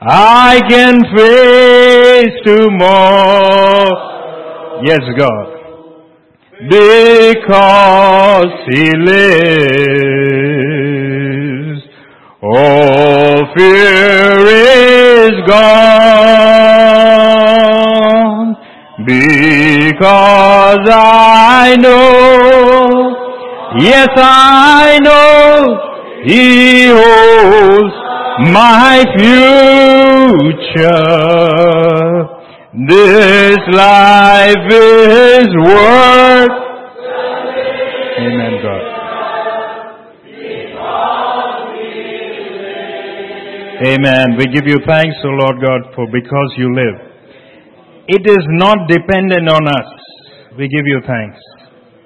I can face tomorrow. Yes, God because he lives. All fear is gone because I know, yes I know he holds my future. This life is worth. Amen, God. Amen. We give you thanks, O Lord God, for because you live. It is not dependent on us. We give you thanks.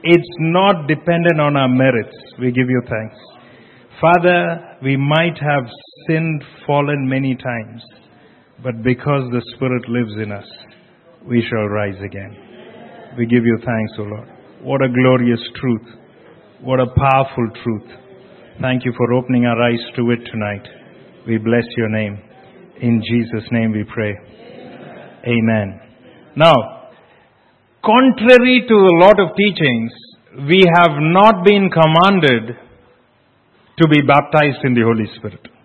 It's not dependent on our merits. We give you thanks. Father, we might have sinned, fallen many times, but because the Spirit lives in us, we shall rise again. We give you thanks, O Lord. What a glorious truth. What a powerful truth. Thank you for opening our eyes to it tonight. We bless your name. In Jesus' name we pray. Amen. Now, contrary to a lot of teachings, we have not been commanded to be baptized in the Holy Spirit.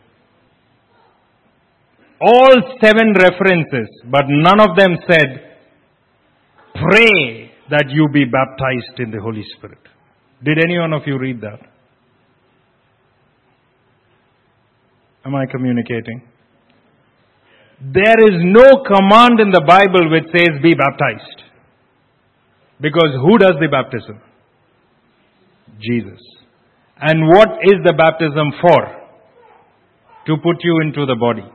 All seven references, but none of them said, pray that you be baptized in the Holy Spirit. Did any one of you read that? Am I communicating? There is no command in the Bible which says be baptized. Because who does the baptism? Jesus. And what is the baptism for? To put you into the body.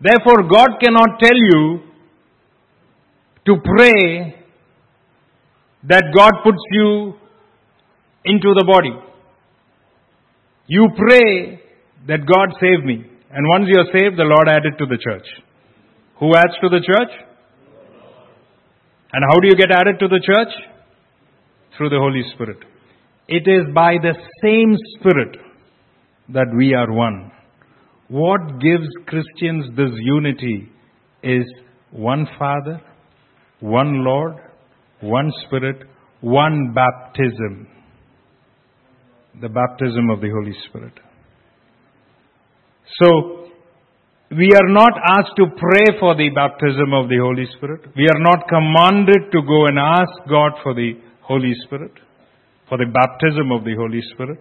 Therefore, God cannot tell you to pray that God puts you into the body. You pray that God save me. And once you're saved, the Lord added to the church. Who adds to the church? And how do you get added to the church? Through the Holy Spirit. It is by the same Spirit that we are one. What gives Christians this unity is one Father, one Lord, one Spirit, one baptism. The baptism of the Holy Spirit. So, we are not asked to pray for the baptism of the Holy Spirit. We are not commanded to go and ask God for the Holy Spirit, for the baptism of the Holy Spirit.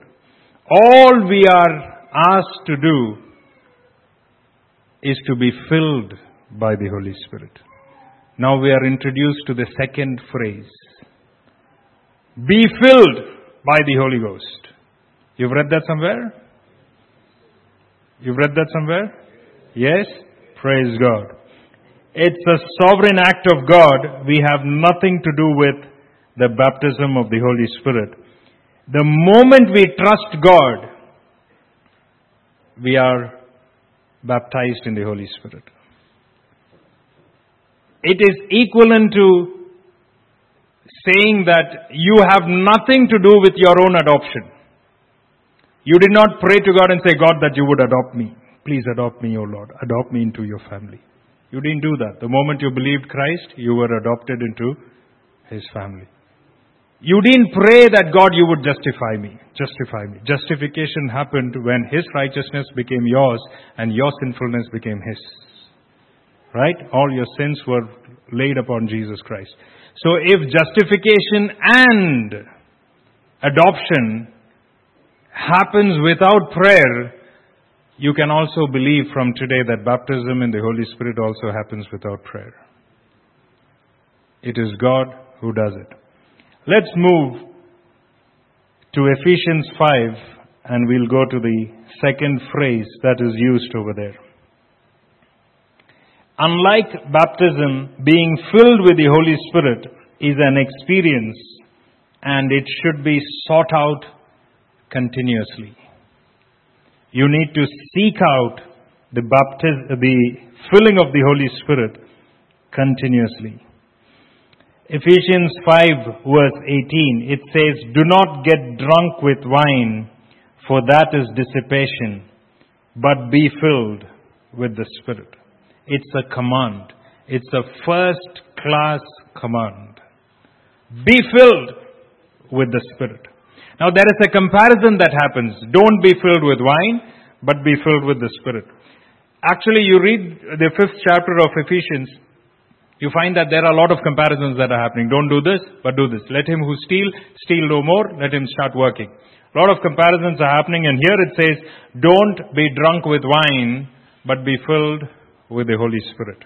All we are asked to do is to be filled by the Holy Spirit. Now we are introduced to the second phrase. Be filled by the Holy Ghost. You've read that somewhere? You've read that somewhere? Yes? Praise God. It's a sovereign act of God. We have nothing to do with the baptism of the Holy Spirit. The moment we trust God, we are baptized in the Holy Spirit. It is equivalent to saying that you have nothing to do with your own adoption. You did not pray to God and say, God, that you would adopt me. Please adopt me, O Lord. Adopt me into your family. You didn't do that. The moment you believed Christ, you were adopted into His family. You didn't pray that God, you would justify me. Justify me. Justification happened when His righteousness became yours and your sinfulness became His. Right? All your sins were laid upon Jesus Christ. So if justification and adoption happens without prayer, you can also believe from today that baptism in the Holy Spirit also happens without prayer. It is God who does it. Let's move to Ephesians 5 and we'll go to the second phrase that is used over there. Unlike baptism, being filled with the Holy Spirit is an experience and it should be sought out continuously. You need to seek out the baptism, the filling of the Holy Spirit continuously. Ephesians 5 verse 18, it says, Do not get drunk with wine, for that is dissipation, but be filled with the Spirit. It's a command. It's a first class command. Be filled with the Spirit. Now there is a comparison that happens. Don't be filled with wine, but be filled with the Spirit. Actually, you read the fifth chapter of Ephesians, you find that there are a lot of comparisons that are happening. Don't do this, but do this. Let him who steal, steal no more. Let him start working. A lot of comparisons are happening, and here it says, don't be drunk with wine, but be filled with the Holy Spirit.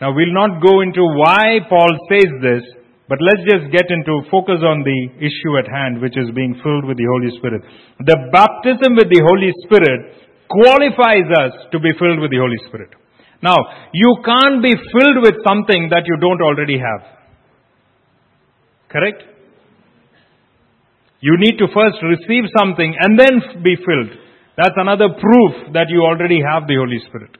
Now, we'll not go into why Paul says this, but let's just get into focus on the issue at hand, which is being filled with the Holy Spirit. The baptism with the Holy Spirit qualifies us to be filled with the Holy Spirit. Now, you can't be filled with something that you don't already have. Correct? You need to first receive something and then be filled. That's another proof that you already have the Holy Spirit.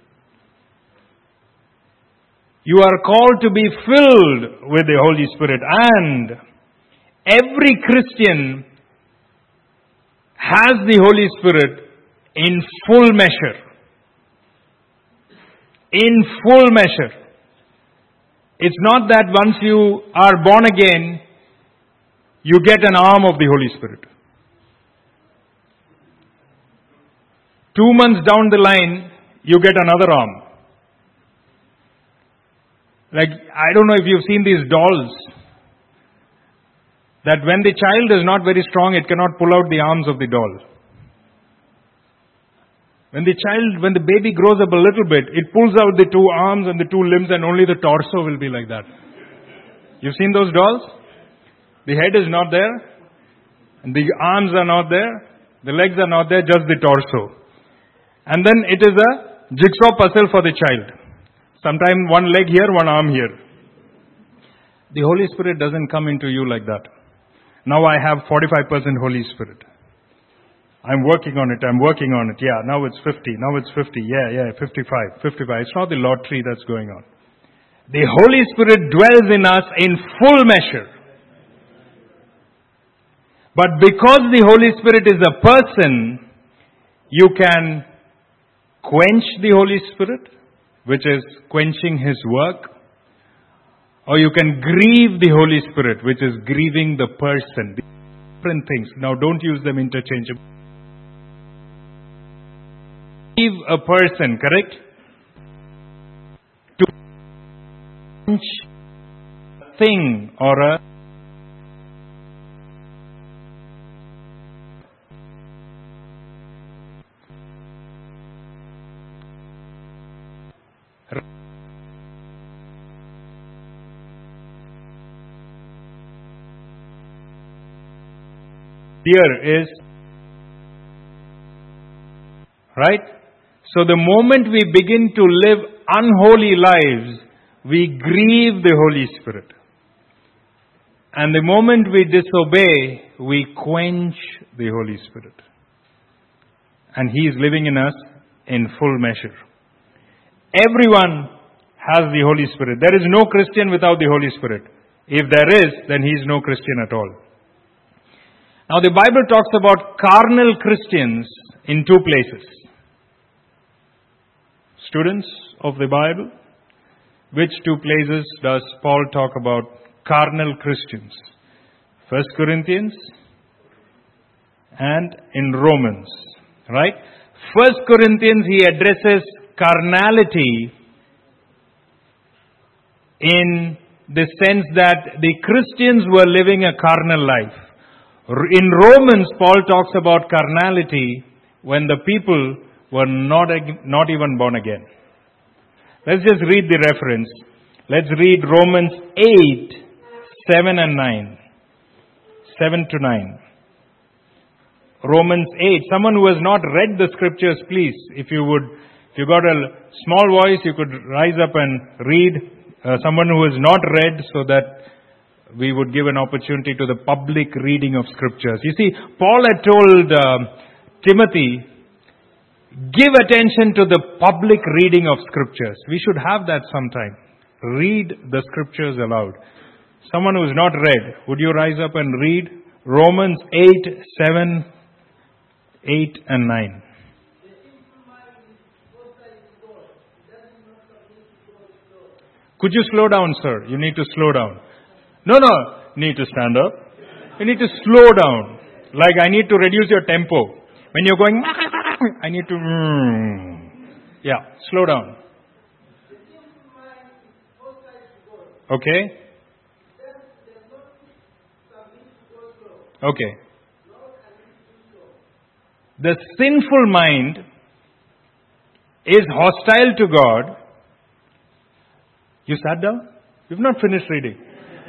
You are called to be filled with the Holy Spirit and every Christian has the Holy Spirit in full measure. In full measure. It's not that once you are born again, you get an arm of the Holy Spirit. Two months down the line, you get another arm. Like, I don't know if you've seen these dolls. That when the child is not very strong, it cannot pull out the arms of the doll. When the child, when the baby grows up a little bit, it pulls out the two arms and the two limbs and only the torso will be like that. You've seen those dolls? The head is not there, and the arms are not there, the legs are not there, just the torso. And then it is a jigsaw puzzle for the child. Sometimes one leg here, one arm here. The Holy Spirit doesn't come into you like that. Now I have 45% Holy Spirit. I'm working on it, I'm working on it. Yeah, now it's 50, now it's 50. Yeah, yeah, 55, 55. It's not the lottery that's going on. The Holy Spirit dwells in us in full measure. But because the Holy Spirit is a person, you can quench the Holy Spirit, which is quenching His work. Or you can grieve the Holy Spirit, which is grieving the person. Different things. Now don't use them interchangeably. Grieve a person, correct? To quench a thing or a here is right so the moment we begin to live unholy lives we grieve the holy spirit. And the moment we disobey we quench the holy spirit. And he is living in us in full measure. Everyone has the holy spirit. There is no christian without the holy spirit. If there is then he is no christian at all. Now the Bible talks about carnal Christians in two places. Students of the Bible, which two places does Paul talk about carnal Christians? First Corinthians and in Romans, right? First Corinthians he addresses carnality in the sense that the Christians were living a carnal life. In Romans, Paul talks about carnality when the people were not, not even born again. Let's just read the reference. Let's read Romans 8, 7 and 9. 7 to 9. Romans 8. Someone who has not read the scriptures, please, if you would, if you got a small voice, you could rise up and read. Uh, someone who has not read so that we would give an opportunity to the public reading of scriptures. You see, Paul had told uh, Timothy, give attention to the public reading of scriptures. We should have that sometime. Read the scriptures aloud. Someone who is not read, would you rise up and read Romans 8, 7, 8 and 9? Could you slow down, sir? You need to slow down. No, no, need to stand up. You need to slow down. Like I need to reduce your tempo. When you're going, I need to, mm, yeah, slow down. Okay? Okay. The sinful mind is hostile to God. You sat down? You've not finished reading.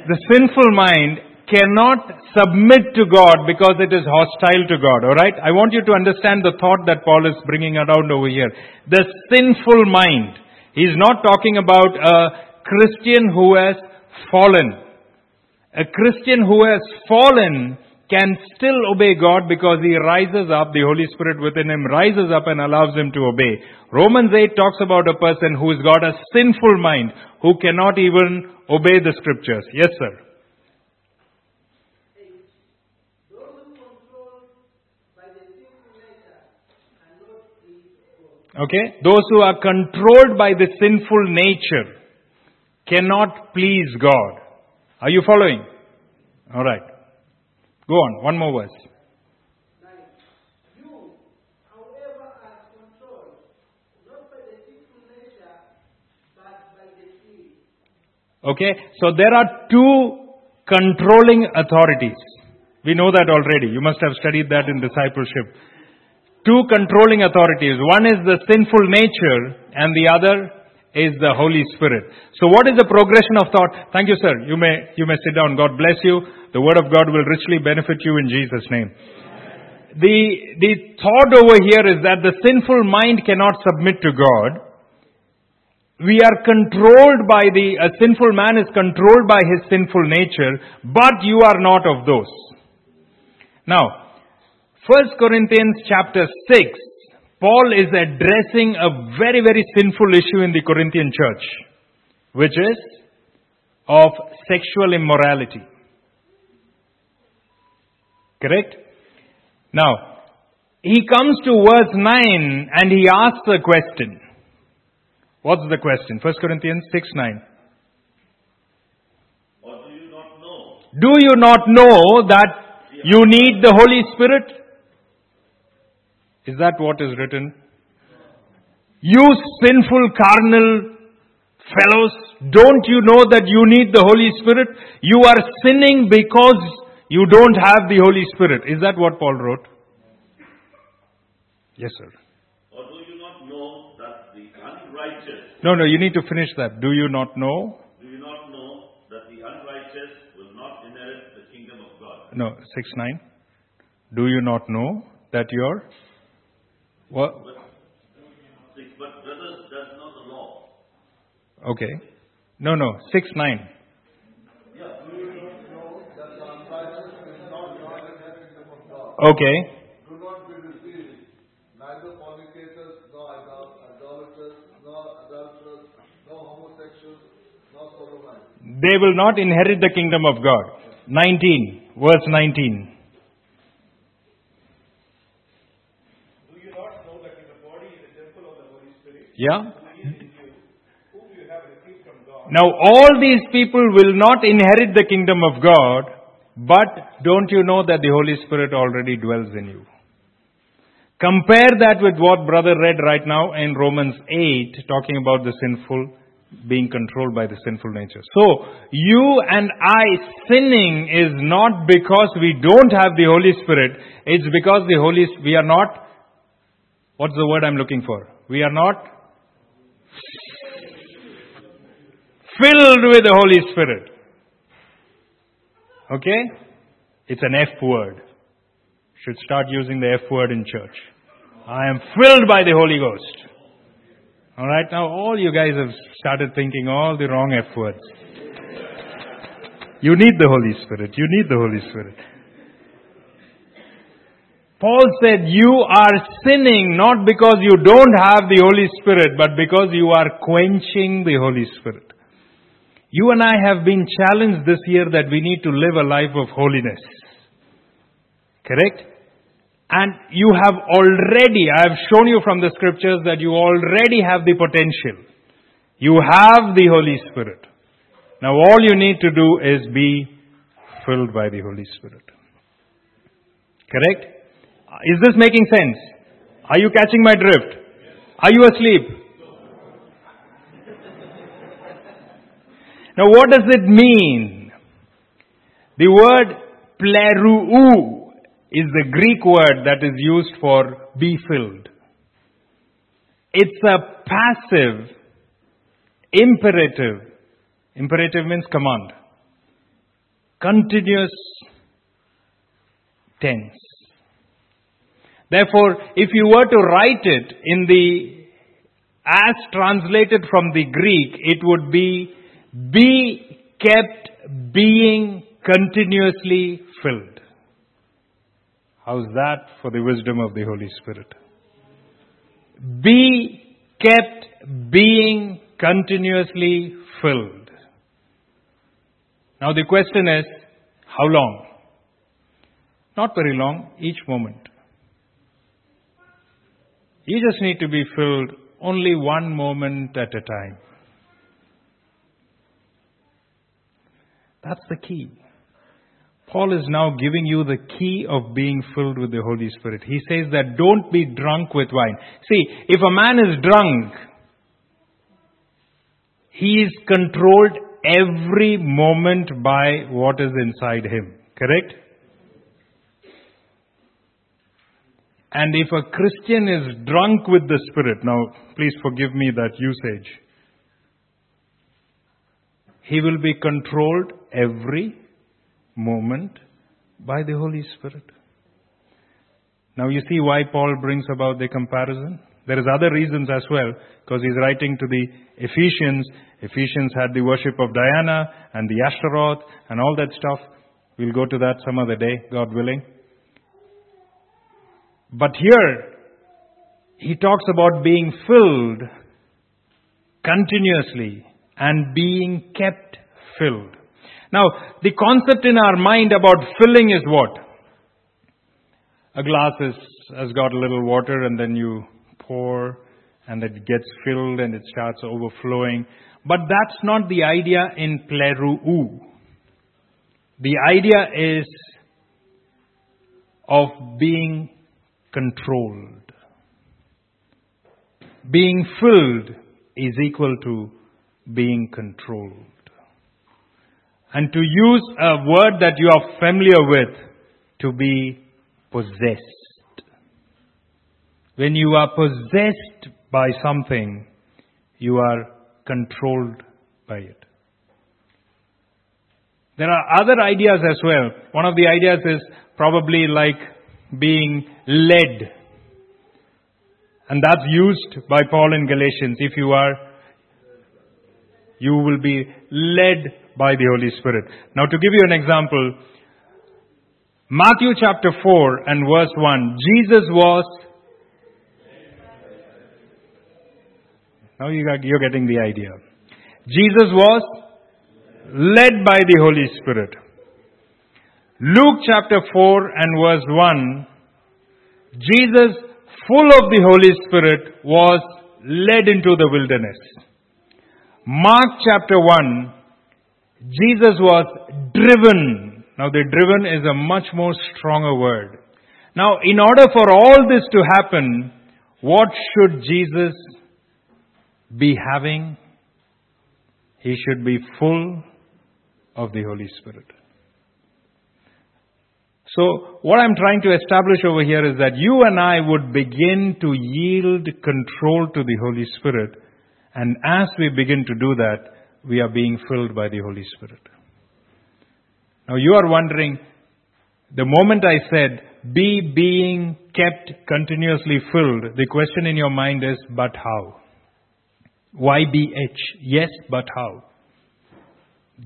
The sinful mind cannot submit to God because it is hostile to God. Alright? I want you to understand the thought that Paul is bringing around over here. The sinful mind. He's not talking about a Christian who has fallen. A Christian who has fallen can still obey God because he rises up, the Holy Spirit within him rises up and allows him to obey. Romans 8 talks about a person who's got a sinful mind, who cannot even obey the scriptures. Yes, sir. Okay? Those who are controlled by the sinful nature cannot please God. Are you following? Alright. Go on, one more verse. You however are controlled not by the sinful nature but by the feed. Okay, so there are two controlling authorities. We know that already. You must have studied that in discipleship. Two controlling authorities. One is the sinful nature and the other is the Holy Spirit. So what is the progression of thought? Thank you, sir. You may, you may sit down. God bless you. The Word of God will richly benefit you in Jesus' name. The, the thought over here is that the sinful mind cannot submit to God. We are controlled by the, a sinful man is controlled by his sinful nature, but you are not of those. Now, 1 Corinthians chapter 6, Paul is addressing a very, very sinful issue in the Corinthian church, which is of sexual immorality. Correct? Now, he comes to verse 9 and he asks a question. What's the question? 1 Corinthians 6 9. Or do you not know Do you not know that you need the Holy Spirit? Is that what is written? You sinful carnal fellows, don't you know that you need the Holy Spirit? You are sinning because you don't have the Holy Spirit. Is that what Paul wrote? Yes, sir. Or do you not know that the unrighteous, No, no, you need to finish that. Do you not know? do you not know that the unrighteous will not inherit the kingdom of God? No, 6 9. Do you not know that you're. What? But brothers, does not the law. Okay. No, no, 6 9. Okay. Do not be deceived. Neither fornicators, nor idolaters, nor adulterers, nor homosexuals, nor sodomites. They will not inherit the kingdom of God. 19, verse 19. Do you not know that your body is a temple of the Holy Spirit, Yeah? who is in you, whom you have received from God? Now all these people will not inherit the kingdom of God, but don't you know that the Holy Spirit already dwells in you? Compare that with what brother read right now in Romans 8, talking about the sinful being controlled by the sinful nature. So, you and I sinning is not because we don't have the Holy Spirit, it's because the Holy, we are not, what's the word I'm looking for? We are not filled with the Holy Spirit. Okay? It's an F word. Should start using the F word in church. I am filled by the Holy Ghost. Alright, now all you guys have started thinking all the wrong F words. You need the Holy Spirit. You need the Holy Spirit. Paul said, You are sinning not because you don't have the Holy Spirit, but because you are quenching the Holy Spirit. You and I have been challenged this year that we need to live a life of holiness. Correct? And you have already, I have shown you from the scriptures that you already have the potential. You have the Holy Spirit. Now all you need to do is be filled by the Holy Spirit. Correct? Is this making sense? Are you catching my drift? Are you asleep? Now what does it mean? The word pleroo is the Greek word that is used for be filled. It's a passive, imperative, imperative means command. continuous tense. Therefore, if you were to write it in the, as translated from the Greek, it would be, be kept being continuously filled. How's that for the wisdom of the Holy Spirit? Be kept being continuously filled. Now the question is, how long? Not very long, each moment. You just need to be filled only one moment at a time. That's the key. Paul is now giving you the key of being filled with the Holy Spirit. He says that don't be drunk with wine. See, if a man is drunk, he is controlled every moment by what is inside him. Correct? And if a Christian is drunk with the Spirit, now please forgive me that usage, he will be controlled every moment by the Holy Spirit. Now you see why Paul brings about the comparison? There is other reasons as well, because he's writing to the Ephesians. Ephesians had the worship of Diana and the Ashtaroth and all that stuff. We'll go to that some other day, God willing. But here, he talks about being filled continuously and being kept filled. Now, the concept in our mind about filling is what? A glass is, has got a little water and then you pour and it gets filled and it starts overflowing. But that's not the idea in pleroo. The idea is of being controlled. Being filled is equal to being controlled. And to use a word that you are familiar with, to be possessed. When you are possessed by something, you are controlled by it. There are other ideas as well. One of the ideas is probably like being led. And that's used by Paul in Galatians. If you are, you will be led by the Holy Spirit. Now to give you an example, Matthew chapter 4 and verse 1, Jesus was, now you are, getting the idea. Jesus was led by the Holy Spirit. Luke chapter 4 and verse 1, Jesus, full of the Holy Spirit, was led into the wilderness. Mark chapter 1, Jesus was driven. Now the driven is a much more stronger word. Now in order for all this to happen, what should Jesus be having? He should be full of the Holy Spirit. So, what I'm trying to establish over here is that you and I would begin to yield control to the Holy Spirit. And as we begin to do that, we are being filled by the Holy Spirit. Now, you are wondering, the moment I said, be being kept continuously filled, the question in your mind is, but how? YBH, Yes, but how?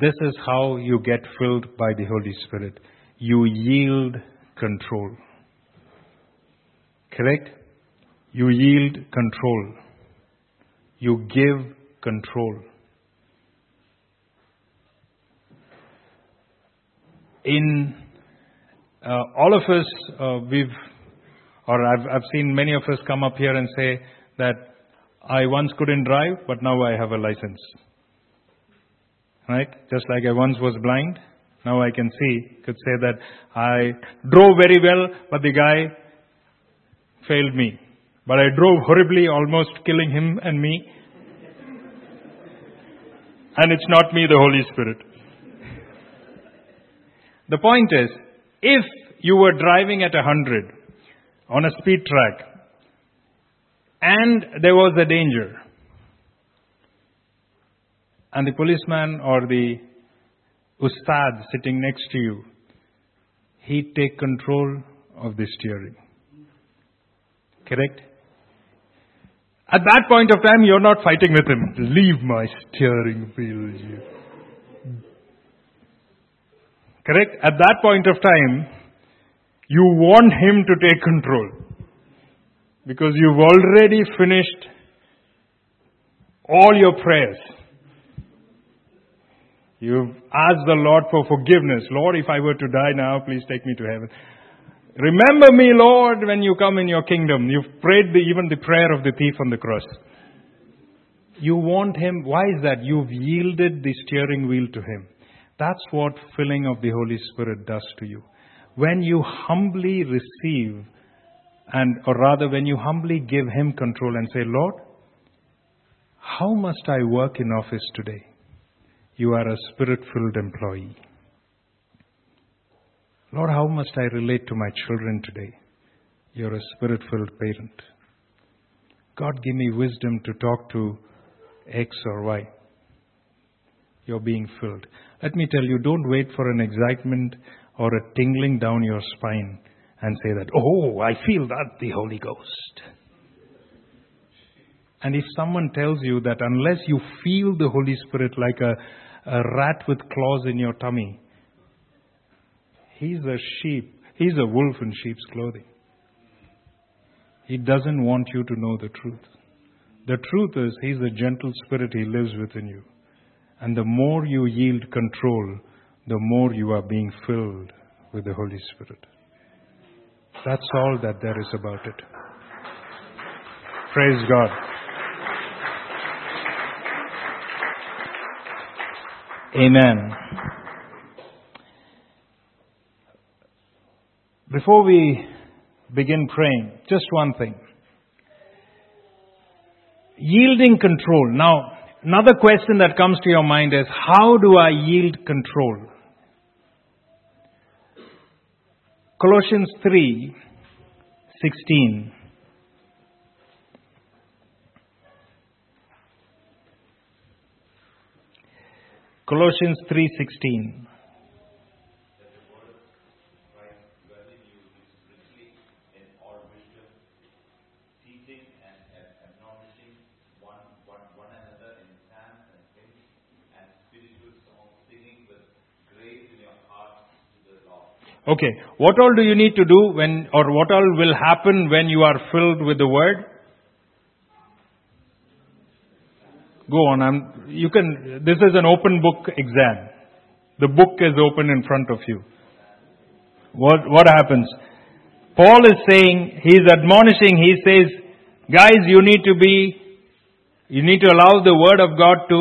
This is how you get filled by the Holy Spirit you yield control. Correct? You yield control. You give control. In uh, all of us, uh, we've, or I've, I've seen many of us come up here and say that I once couldn't drive, but now I have a license. Right? Just like I once was blind, now I can see, could say that I drove very well, but the guy failed me. But I drove horribly, almost killing him and me. And it's not me, the Holy Spirit. The point is, if you were driving at a hundred on a speed track and there was a danger, and the policeman or the ustad sitting next to you, he'd take control of the steering. Correct? At that point of time, you're not fighting with him. Leave my steering wheel. Correct? At that point of time, you want him to take control. Because you've already finished all your prayers. You've asked the Lord for forgiveness. Lord, if I were to die now, please take me to heaven. Remember me, Lord, when you come in your kingdom. You've prayed the, even the prayer of the thief on the cross. You want him. Why is that? You've yielded the steering wheel to him. That's what filling of the Holy Spirit does to you. When you humbly receive, and or rather when you humbly give him control and say, Lord, how must I work in office today? You are a spirit filled employee. Lord, how must I relate to my children today? You're a spirit filled parent. God, give me wisdom to talk to X or Y. You're being filled. Let me tell you, don't wait for an excitement or a tingling down your spine and say that, oh, I feel that the Holy Ghost. And if someone tells you that unless you feel the Holy Spirit like a, a rat with claws in your tummy, he's a sheep, he's a wolf in sheep's clothing. He doesn't want you to know the truth. The truth is, he's a gentle spirit, he lives within you. And the more you yield control, the more you are being filled with the Holy Spirit. That's all that there is about it. Praise God. Amen. Before we begin praying, just one thing. Yielding control. Now, another question that comes to your mind is how do I yield control? Colossians 3 16. Colossians 3:16 Okay, what all do you need to do when, or what all will happen when you are filled with the Word? Go on, I'm, you can, this is an open book exam. The book is open in front of you. What, what happens? Paul is saying, he's admonishing, he says, guys, you need to be, you need to allow the Word of God to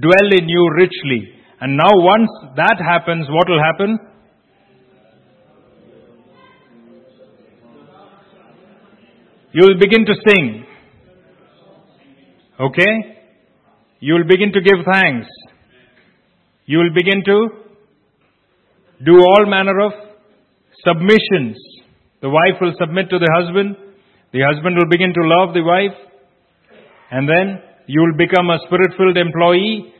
dwell in you richly. And now once that happens, what will happen? You will begin to sing. Okay? You will begin to give thanks. You will begin to do all manner of submissions. The wife will submit to the husband. The husband will begin to love the wife. And then you will become a spirit filled employee.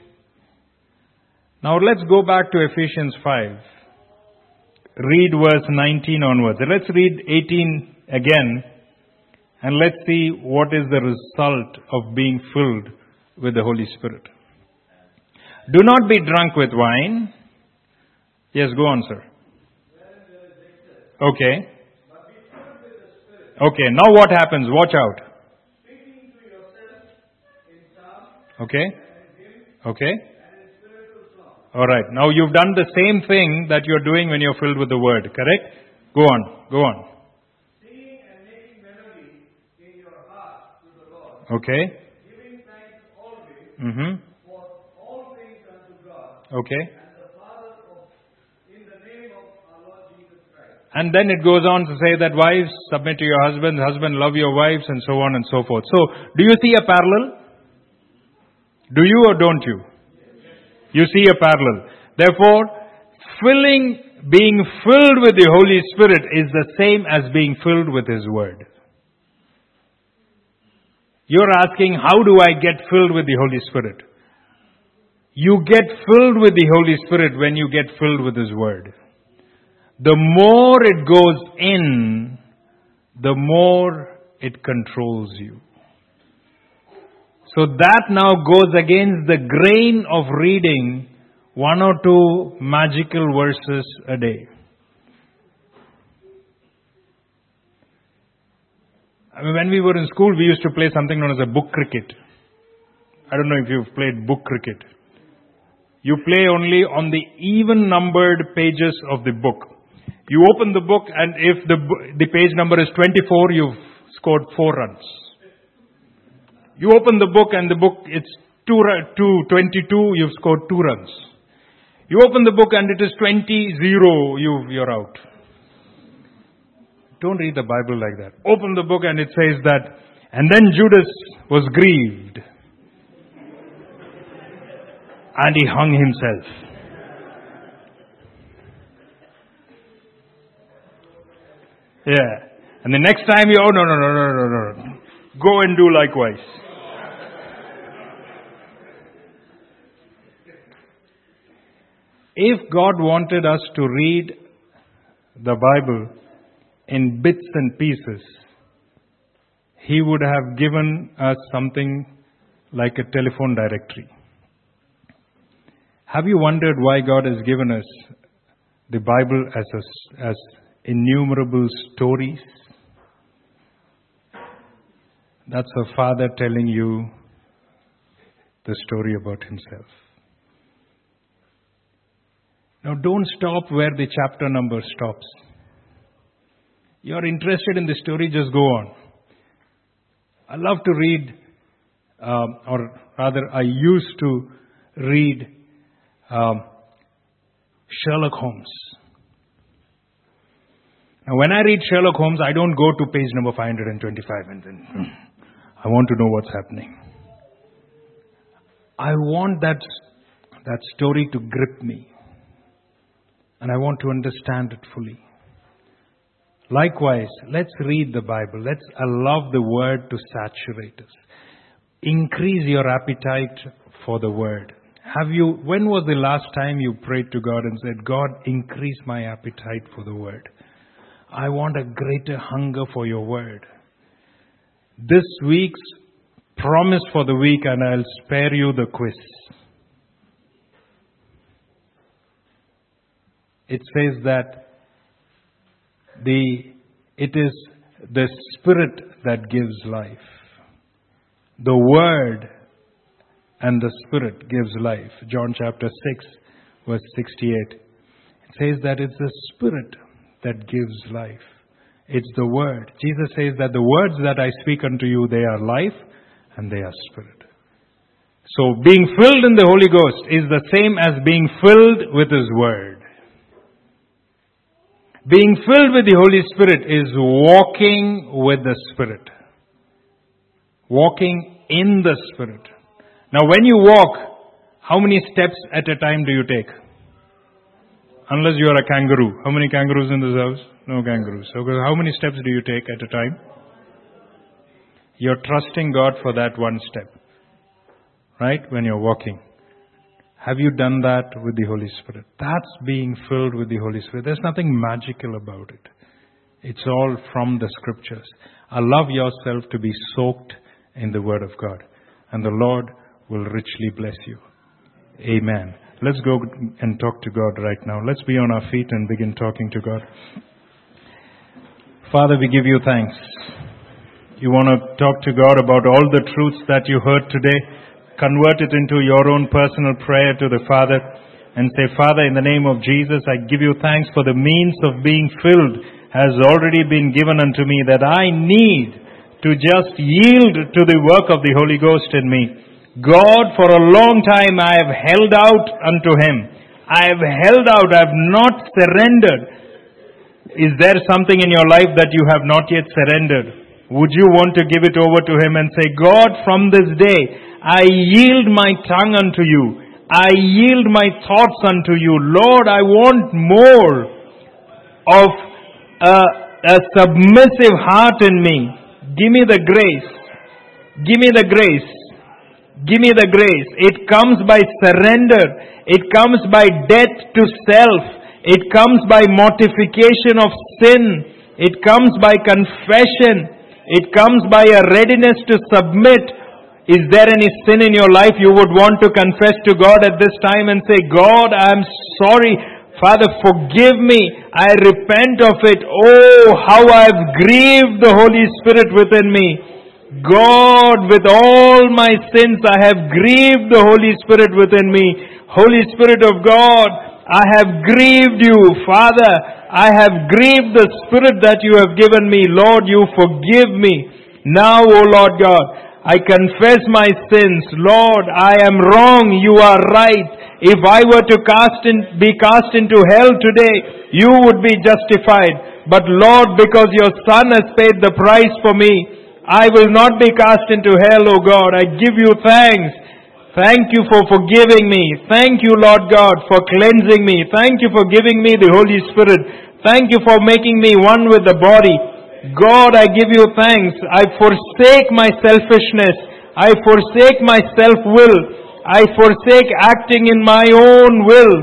Now let's go back to Ephesians 5. Read verse 19 onwards. Let's read 18 again. And let's see what is the result of being filled with the Holy Spirit. Do not be drunk with wine. Yes, go on, sir. Okay. Okay, now what happens? Watch out. Okay. Okay. All right. Now you've done the same thing that you're doing when you're filled with the word, correct? Go on. Go on. Seeing and making memory in your heart to the Lord. Okay. Mm-hmm. Okay. And then it goes on to say that wives submit to your husbands, husband love your wives, and so on and so forth. So, do you see a parallel? Do you or don't you? You see a parallel. Therefore, filling, being filled with the Holy Spirit is the same as being filled with His Word. You're asking, how do I get filled with the Holy Spirit? You get filled with the Holy Spirit when you get filled with His Word. The more it goes in, the more it controls you. So that now goes against the grain of reading one or two magical verses a day. I mean, when we were in school, we used to play something known as a book cricket. I don't know if you've played book cricket. You play only on the even numbered pages of the book. You open the book and if the, the page number is 24, you've scored 4 runs. You open the book and the book, it's 2, 2 22, you've scored 2 runs. You open the book and it is 20 0, you, you're out. Don't read the Bible like that. Open the book and it says that, and then Judas was grieved. And he hung himself. Yeah. And the next time you, oh no, no, no, no, no, no. Go and do likewise. If God wanted us to read the Bible in bits and pieces, He would have given us something like a telephone directory. Have you wondered why God has given us the Bible as, a, as innumerable stories? That's a father telling you the story about himself. Now, don't stop where the chapter number stops. You're interested in the story, just go on. I love to read, um, or rather, I used to read um, Sherlock Holmes. Now, when I read Sherlock Holmes, I don't go to page number 525 and then hmm, I want to know what's happening. I want that, that story to grip me and I want to understand it fully. Likewise, let's read the Bible. Let's allow the Word to saturate us. Increase your appetite for the Word. Have you, when was the last time you prayed to God and said, God, increase my appetite for the Word? I want a greater hunger for your Word. This week's promise for the week, and I'll spare you the quiz. it says that the, it is the Spirit that gives life. The Word and the Spirit gives life. John chapter 6, verse 68. It says that it's the Spirit that gives life. It's the Word. Jesus says that the words that I speak unto you, they are life and they are Spirit. So being filled in the Holy Ghost is the same as being filled with His Word. Being filled with the Holy Spirit is walking with the Spirit. Walking in the Spirit. Now when you walk, how many steps at a time do you take? Unless you are a kangaroo. How many kangaroos in this house? No kangaroos. So how many steps do you take at a time? You're trusting God for that one step. Right? When you're walking. Have you done that with the Holy Spirit? That's being filled with the Holy Spirit. There's nothing magical about it. It's all from the scriptures. Allow yourself to be soaked in the Word of God, and the Lord will richly bless you. Amen. Let's go and talk to God right now. Let's be on our feet and begin talking to God. Father, we give you thanks. You want to talk to God about all the truths that you heard today? Convert it into your own personal prayer to the Father and say, Father, in the name of Jesus, I give you thanks for the means of being filled has already been given unto me that I need to just yield to the work of the Holy Ghost in me. God, for a long time I have held out unto Him. I have held out, I have not surrendered. Is there something in your life that you have not yet surrendered? Would you want to give it over to Him and say, God, from this day, I yield my tongue unto you. I yield my thoughts unto you. Lord, I want more of a, a submissive heart in me. Give me the grace. Give me the grace. Give me the grace. It comes by surrender. It comes by death to self. It comes by mortification of sin. It comes by confession. It comes by a readiness to submit. Is there any sin in your life you would want to confess to God at this time and say, God, I am sorry. Father, forgive me. I repent of it. Oh, how I have grieved the Holy Spirit within me. God, with all my sins, I have grieved the Holy Spirit within me. Holy Spirit of God, I have grieved you. Father, I have grieved the Spirit that you have given me. Lord, you forgive me. Now, O Lord God, I confess my sins. Lord, I am wrong. You are right. If I were to cast in, be cast into hell today, you would be justified. But Lord, because your Son has paid the price for me, I will not be cast into hell, O God. I give you thanks. Thank you for forgiving me. Thank you, Lord God, for cleansing me. Thank you for giving me the Holy Spirit. Thank you for making me one with the body. God, I give you thanks. I forsake my selfishness. I forsake my self-will. I forsake acting in my own will.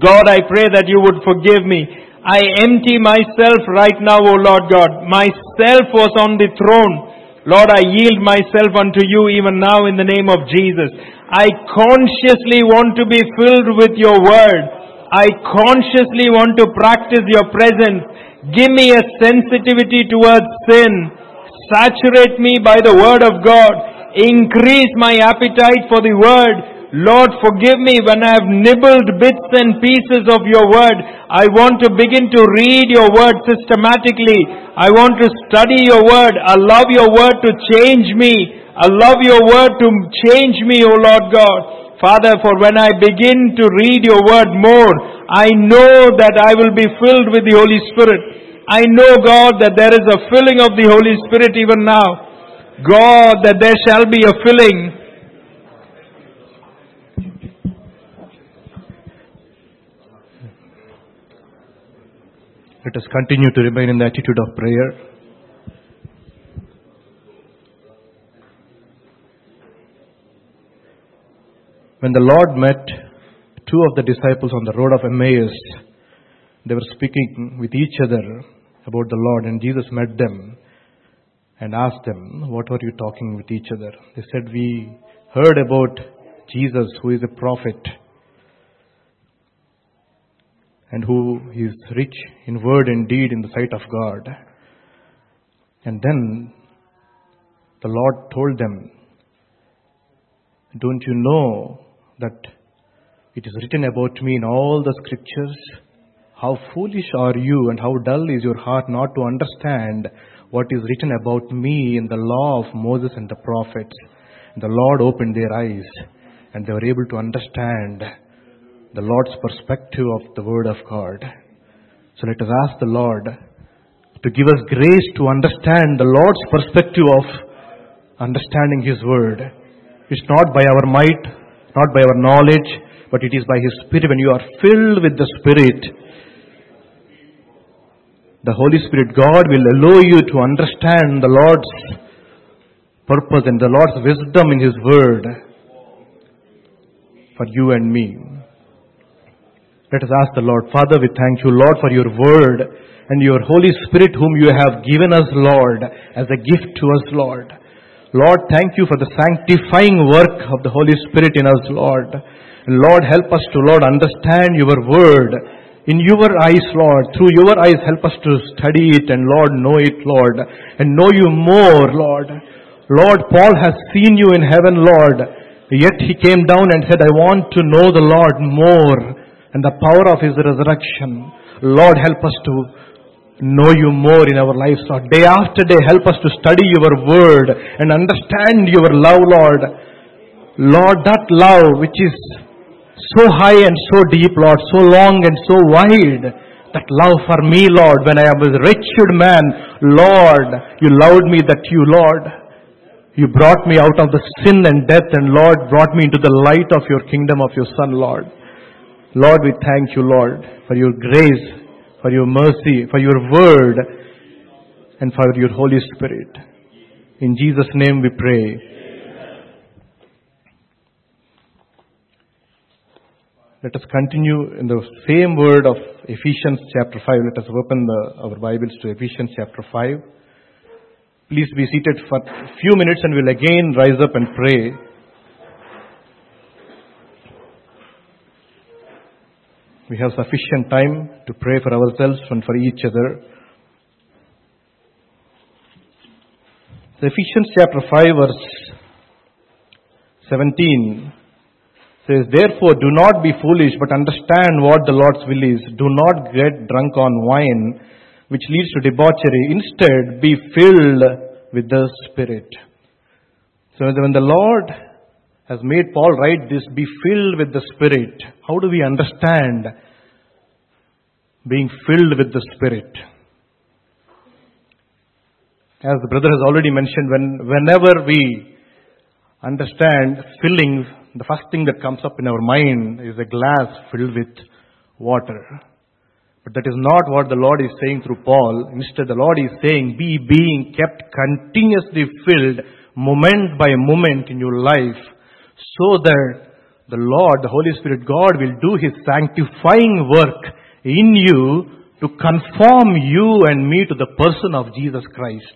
God, I pray that you would forgive me. I empty myself right now, O Lord God. Myself was on the throne. Lord, I yield myself unto you even now in the name of Jesus. I consciously want to be filled with your word. I consciously want to practice your presence. Give me a sensitivity towards sin. Saturate me by the word of God. Increase my appetite for the word. Lord, forgive me when I have nibbled bits and pieces of your word. I want to begin to read your word systematically. I want to study your word. Allow your word to change me. Allow your word to change me, O Lord God. Father, for when I begin to read your word more, I know that I will be filled with the Holy Spirit. I know, God, that there is a filling of the Holy Spirit even now. God, that there shall be a filling. Let us continue to remain in the attitude of prayer. When the Lord met two of the disciples on the road of Emmaus, they were speaking with each other about the Lord, and Jesus met them and asked them, What were you talking with each other? They said, We heard about Jesus, who is a prophet and who is rich in word and deed in the sight of God. And then the Lord told them, Don't you know that it is written about me in all the scriptures? How foolish are you and how dull is your heart not to understand what is written about me in the law of Moses and the prophets? The Lord opened their eyes and they were able to understand the Lord's perspective of the Word of God. So let us ask the Lord to give us grace to understand the Lord's perspective of understanding His Word. It's not by our might, not by our knowledge, but it is by His Spirit. When you are filled with the Spirit, the Holy Spirit, God will allow you to understand the Lord's purpose and the Lord's wisdom in His Word for you and me. Let us ask the Lord, Father, we thank you, Lord, for your word and your Holy Spirit whom you have given us, Lord, as a gift to us, Lord. Lord, thank you for the sanctifying work of the Holy Spirit in us, Lord. Lord, help us to, Lord, understand your word in your eyes, Lord. Through your eyes, help us to study it and, Lord, know it, Lord, and know you more, Lord. Lord, Paul has seen you in heaven, Lord. Yet he came down and said, I want to know the Lord more and the power of His resurrection. Lord, help us to know you more in our lives, Lord. Day after day, help us to study your word and understand your love, Lord. Lord, that love which is so high and so deep, Lord, so long and so wide. That love for me, Lord, when I was a wretched man, Lord, you loved me that you, Lord. You brought me out of the sin and death and Lord brought me into the light of your kingdom of your son, Lord. Lord, we thank you, Lord, for your grace, for your mercy, for your word, and for your Holy Spirit. In Jesus' name we pray. Let us continue in the same word of Ephesians chapter 5. Let us open the, our Bibles to Ephesians chapter 5. Please be seated for a few minutes and we'll again rise up and pray. We have sufficient time to pray for ourselves and for each other. Ephesians chapter 5 verse 17 says, Therefore do not be foolish, but understand what the Lord's will is. Do not get drunk on wine, which leads to debauchery. Instead, be filled with the Spirit. So when the Lord has made Paul write this, be filled with the Spirit, how do we understand being filled with the Spirit? As the brother has already mentioned, when, whenever we understand filling, the first thing that comes up in our mind is a glass filled with water. But that is not what the Lord is saying through Paul. Instead, the Lord is saying, be being kept continuously filled moment by moment in your life so that the Lord, the Holy Spirit, God will do His sanctifying work in you to conform you and me to the person of Jesus Christ.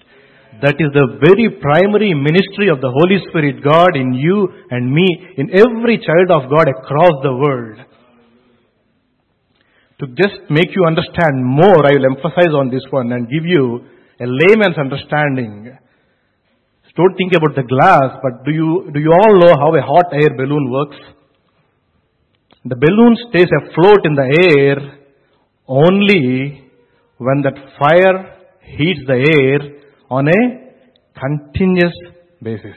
That is the very primary ministry of the Holy Spirit God in you and me, in every child of God across the world. To just make you understand more, I will emphasize on this one and give you a layman's understanding. Don't think about the glass, but do you, do you all know how a hot air balloon works? The balloon stays afloat in the air only when that fire heats the air on a continuous basis.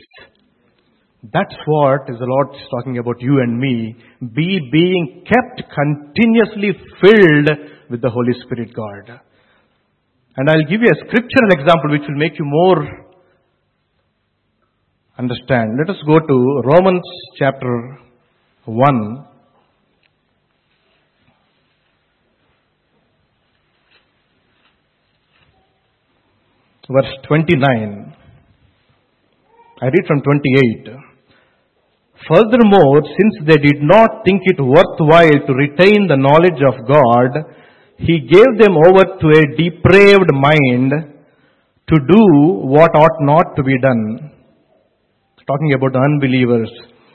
That's what is the Lord is talking about you and me. Be being kept continuously filled with the Holy Spirit God. And I'll give you a scriptural example which will make you more understand. Let us go to Romans chapter 1. Verse 29. I read from 28. Furthermore, since they did not think it worthwhile to retain the knowledge of God, He gave them over to a depraved mind to do what ought not to be done talking about the unbelievers.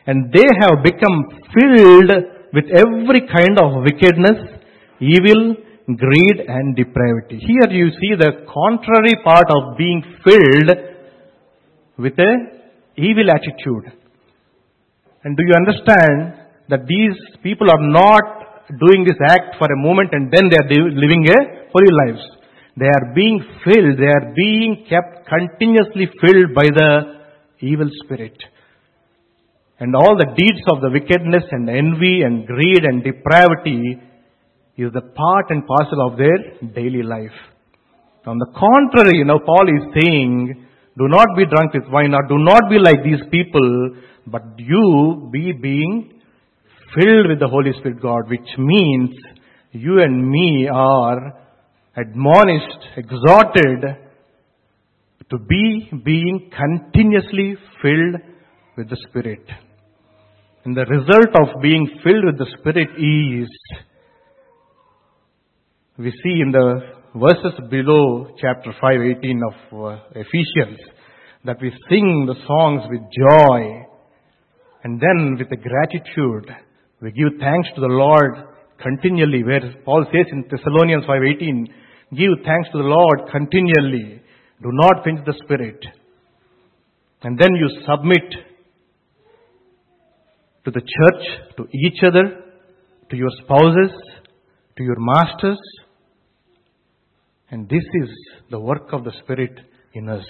And they have become filled with every kind of wickedness, evil, greed and depravity. Here you see the contrary part of being filled with a evil attitude. And do you understand that these people are not doing this act for a moment and then they are living a holy lives. They are being filled, they are being kept continuously filled by the evil spirit. And all the deeds of the wickedness and envy and greed and depravity is the part and parcel of their daily life. On the contrary, you know, Paul is saying, do not be drunk with wine or do not be like these people, but you be being filled with the Holy Spirit God, which means you and me are admonished, exhorted to be being continuously filled with the Spirit. And the result of being filled with the Spirit is, we see in the verses below chapter 5, 18 of uh, Ephesians, that we sing the songs with joy, and then with a gratitude, we give thanks to the Lord continually, where Paul says in Thessalonians 5.18, give thanks to the Lord continually. Do not quench the spirit. And then you submit to the church, to each other, to your spouses, to your masters. And this is the work of the Spirit in us.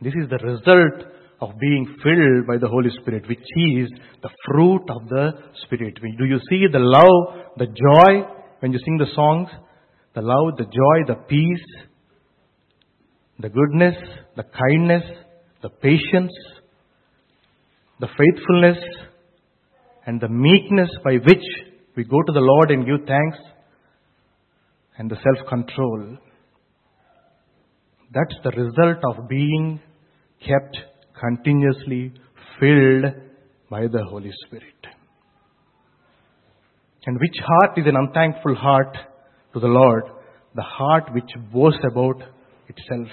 This is the result of being filled by the Holy Spirit, which is the fruit of the Spirit. Do you see the love, the joy when you sing the songs? The love, the joy, the peace, the goodness, the kindness, the patience, the faithfulness, and the meekness by which we go to the Lord and give thanks, and the self control. That's the result of being kept continuously filled by the Holy Spirit. And which heart is an unthankful heart to the Lord? The heart which boasts about itself.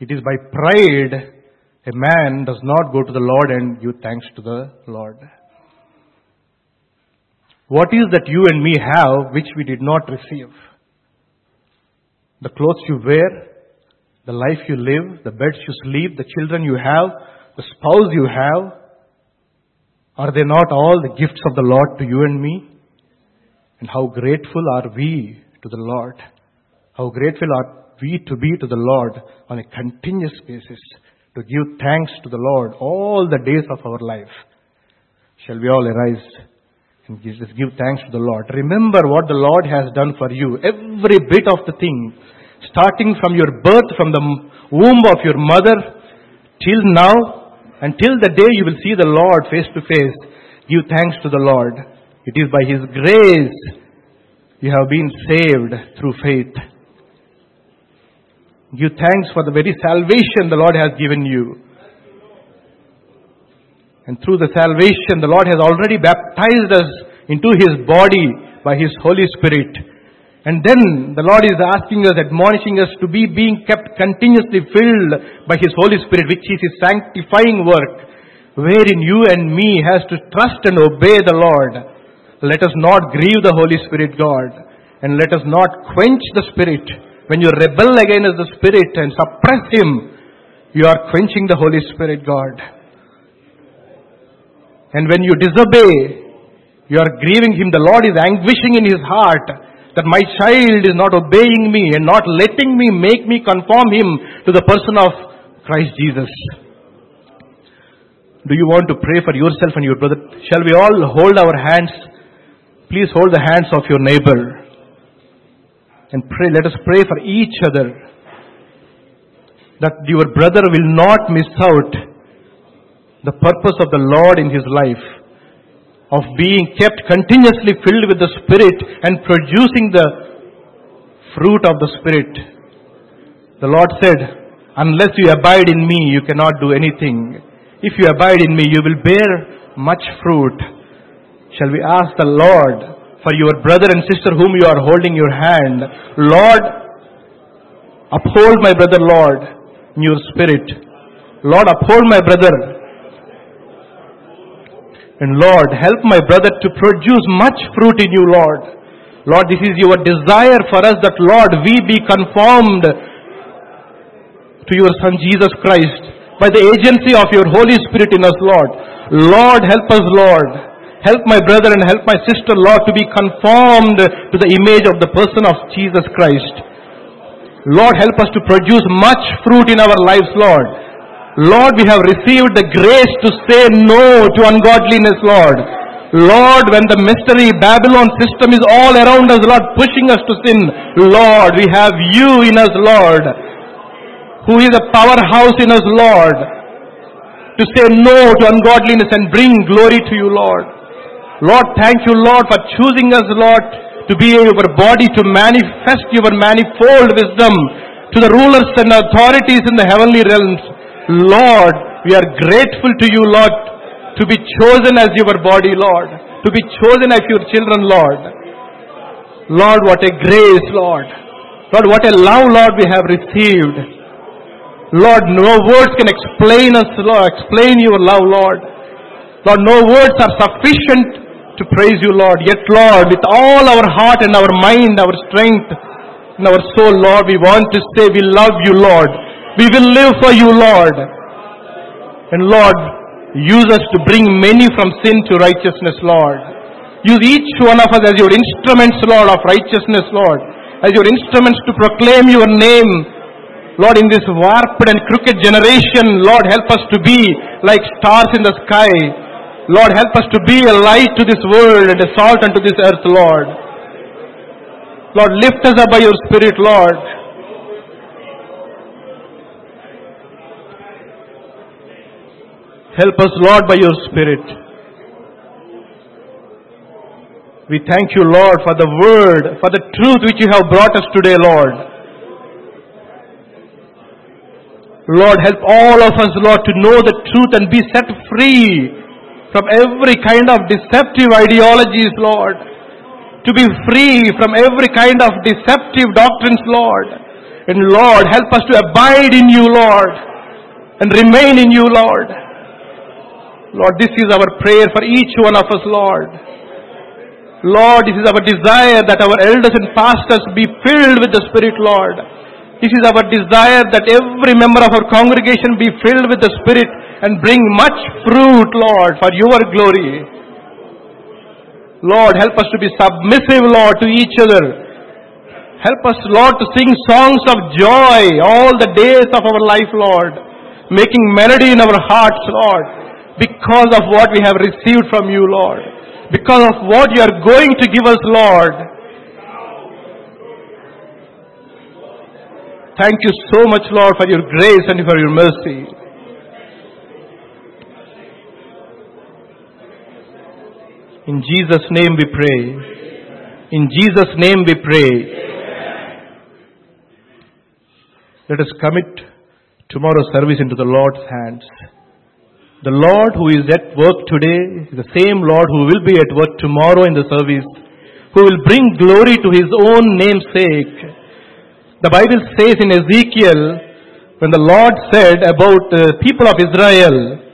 It is by pride a man does not go to the Lord and give thanks to the Lord. What is that you and me have which we did not receive? The clothes you wear, the life you live, the beds you sleep, the children you have, the spouse you have, are they not all the gifts of the Lord to you and me? And how grateful are we to the Lord? How grateful are we to be to the Lord on a continuous basis, to give thanks to the Lord all the days of our life. Shall we all arise and just give thanks to the Lord? Remember what the Lord has done for you. Every bit of the thing, starting from your birth, from the womb of your mother, till now, until the day you will see the Lord face to face, give thanks to the Lord. It is by His grace you have been saved through faith. Give thanks for the very salvation the Lord has given you. And through the salvation, the Lord has already baptized us into His body by His Holy Spirit. And then the Lord is asking us, admonishing us to be being kept continuously filled by His Holy Spirit, which is His sanctifying work, wherein you and me has to trust and obey the Lord. Let us not grieve the Holy Spirit God, and let us not quench the Spirit. When you rebel against the Spirit and suppress Him, you are quenching the Holy Spirit God. And when you disobey, you are grieving Him. The Lord is anguishing in His heart that my child is not obeying me and not letting me make me conform him to the person of Christ Jesus. Do you want to pray for yourself and your brother? Shall we all hold our hands? Please hold the hands of your neighbor and pray. Let us pray for each other that your brother will not miss out the purpose of the Lord in his life of being kept continuously filled with the Spirit and producing the fruit of the Spirit. The Lord said, Unless you abide in me, you cannot do anything. If you abide in me, you will bear much fruit. Shall we ask the Lord for your brother and sister whom you are holding your hand? Lord, uphold my brother, Lord, in your spirit. Lord, uphold my brother and Lord, help my brother to produce much fruit in you, Lord. Lord, this is your desire for us that, Lord, we be conformed to your Son Jesus Christ by the agency of your Holy Spirit in us, Lord. Lord, help us, Lord. Help my brother and help my sister, Lord, to be conformed to the image of the person of Jesus Christ. Lord, help us to produce much fruit in our lives, Lord. Lord, we have received the grace to say no to ungodliness, Lord. Lord, when the mystery Babylon system is all around us, Lord, pushing us to sin, Lord, we have you in us, Lord, who is a powerhouse in us, Lord, to say no to ungodliness and bring glory to you, Lord. Lord, thank you, Lord, for choosing us, Lord, to be your body, to manifest your manifold wisdom to the rulers and authorities in the heavenly realms. Lord, we are grateful to you, Lord, to be chosen as your body, Lord, to be chosen as your children, Lord. Lord, what a grace, Lord. Lord, what a love, Lord, we have received. Lord, no words can explain us, Lord, explain your love, Lord. Lord, no words are sufficient to praise you, Lord. Yet, Lord, with all our heart and our mind, our strength, and our soul, Lord, we want to say we love you, Lord. We will live for you, Lord. And Lord, use us to bring many from sin to righteousness, Lord. Use each one of us as your instruments, Lord, of righteousness, Lord. As your instruments to proclaim your name, Lord, in this warped and crooked generation, Lord, help us to be like stars in the sky. Lord, help us to be a light to this world and a salt unto this earth, Lord. Lord, lift us up by your Spirit, Lord. Help us, Lord, by your Spirit. We thank you, Lord, for the word, for the truth which you have brought us today, Lord. Lord, help all of us, Lord, to know the truth and be set free from every kind of deceptive ideologies, Lord. To be free from every kind of deceptive doctrines, Lord. And Lord, help us to abide in you, Lord. And remain in you, Lord. Lord, this is our prayer for each one of us, Lord. Lord, this is our desire that our elders and pastors be filled with the Spirit, Lord. This is our desire that every member of our congregation be filled with the Spirit and bring much fruit, Lord, for your glory. Lord, help us to be submissive, Lord, to each other. Help us, Lord, to sing songs of joy all the days of our life, Lord. Making melody in our hearts, Lord, because of what we have received from you, Lord. Because of what you are going to give us, Lord. Thank you so much, Lord, for your grace and for your mercy. In Jesus' name we pray. In Jesus' name we pray. Let us commit tomorrow's service into the Lord's hands. The Lord who is at work today is the same Lord who will be at work tomorrow in the service, who will bring glory to his own name's sake. The Bible says in Ezekiel, when the Lord said about the people of Israel,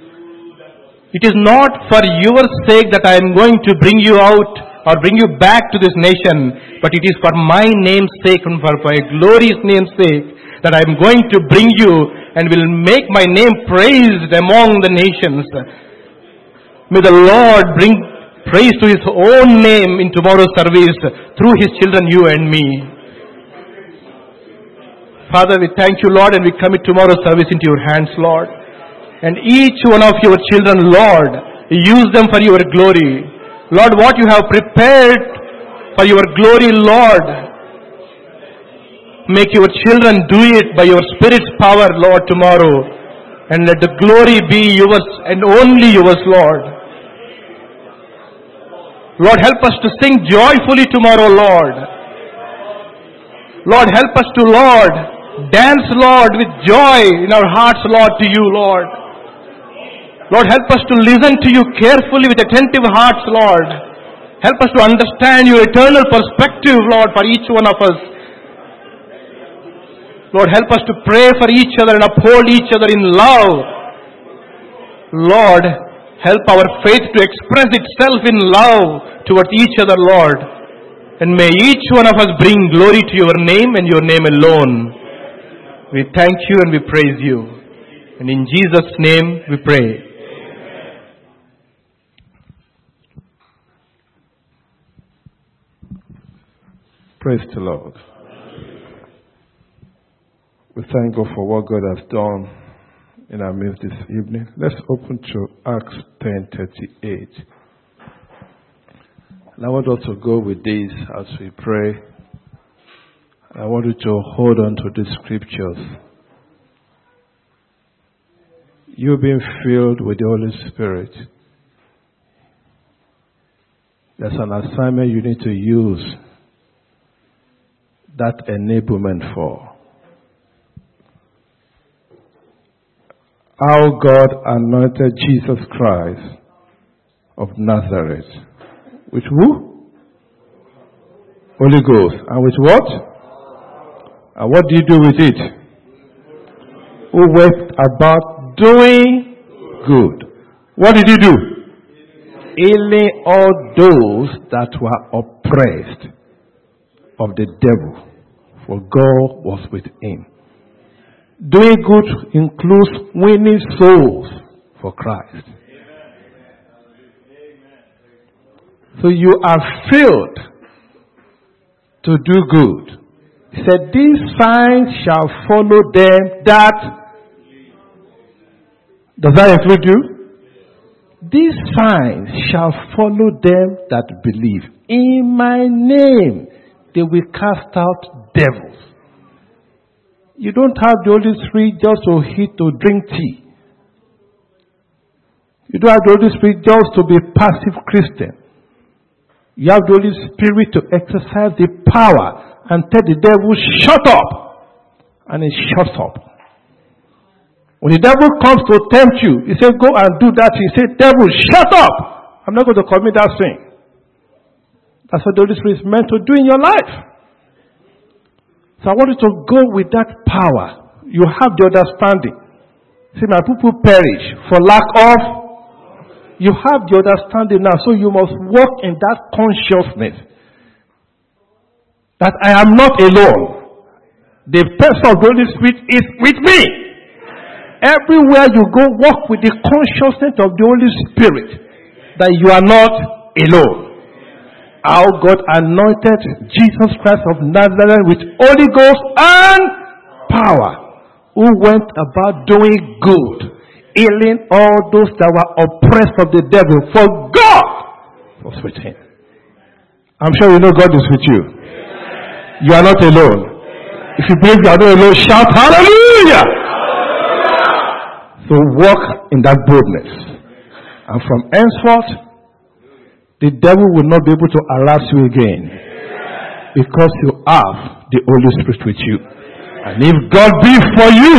it is not for your sake that I am going to bring you out or bring you back to this nation, but it is for my name's sake and for my glorious name's sake that I am going to bring you and will make my name praised among the nations. May the Lord bring praise to His own name in tomorrow's service through His children, you and me. Father, we thank you, Lord, and we commit tomorrow's service into your hands, Lord. And each one of your children, Lord, use them for your glory. Lord, what you have prepared for your glory, Lord, make your children do it by your Spirit's power, Lord, tomorrow. And let the glory be yours and only yours, Lord. Lord, help us to sing joyfully tomorrow, Lord. Lord, help us to, Lord, dance, Lord, with joy in our hearts, Lord, to you, Lord. Lord, help us to listen to you carefully with attentive hearts, Lord. Help us to understand your eternal perspective, Lord, for each one of us. Lord, help us to pray for each other and uphold each other in love. Lord, help our faith to express itself in love towards each other, Lord. And may each one of us bring glory to your name and your name alone. We thank you and we praise you. And in Jesus' name we pray. Praise the Lord. We thank God for what God has done in our midst this evening. Let's open to Acts 10:38. And I want us to go with this as we pray. I want you to hold on to these scriptures. You've been filled with the Holy Spirit. There's an assignment you need to use that enablement for. How God anointed Jesus Christ of Nazareth. With who? Holy Ghost. And with what? And what do you do with it? Who wept about doing good. What did he do? Healing all those that were oppressed of the devil, for God was with him. Doing good includes winning souls for Christ. So you are filled to do good. He said, These signs shall follow them that. Does that include you? These signs shall follow them that believe. In my name, they will cast out devils. You don't have the Holy Spirit just to eat to drink tea. You don't have the Holy Spirit just to be a passive Christian. You have the Holy Spirit to exercise the power and tell the devil, shut up. And he shuts up. When the devil comes to tempt you, he says, go and do that. He say, devil, shut up. I'm not going to commit that sin. That's what the Holy Spirit is meant to do in your life. So I want you to go with that power. You have the understanding. See, my people perish for lack of. You have the understanding now, so you must walk in that consciousness that I am not alone. The person of the Holy Spirit is with me. Everywhere you go, walk with the consciousness of the Holy Spirit that you are not alone. How God anointed Jesus Christ of Nazareth with Holy Ghost and power, who went about doing good, healing all those that were oppressed of the devil, for God was with him. I'm sure you know God is with you. You are not alone. If you believe you are not alone, shout hallelujah! So walk in that boldness. And from henceforth, the devil will not be able to harass you again. Because you have the Holy Spirit with you. And if God be for you,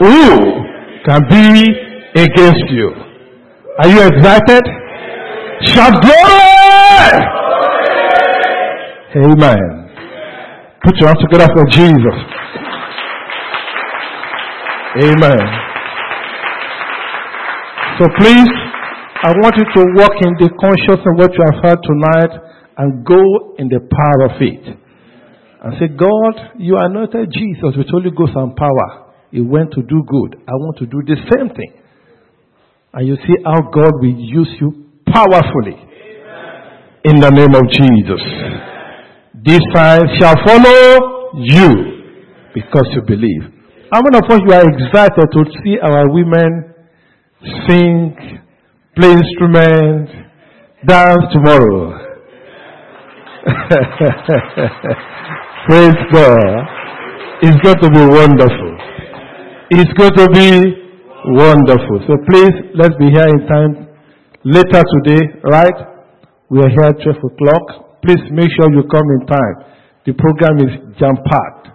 who can be against you? Are you excited? Shout glory! Amen. Put your hands together for Jesus. Amen. So please, I want you to walk in the consciousness of what you have heard tonight and go in the power of it. And say, God, you anointed Jesus with Holy Ghost and power. He went to do good. I want to do the same thing. And you see how God will use you powerfully. In the name of Jesus. These signs shall follow you because you believe. How many of us you are excited to see our women sing, play instrument, dance tomorrow. Praise God. It's going to be wonderful. It's going to be wonderful. So please, let's be here in time later today, right? We are here at 12 o'clock. Please make sure you come in time. The program is jam packed.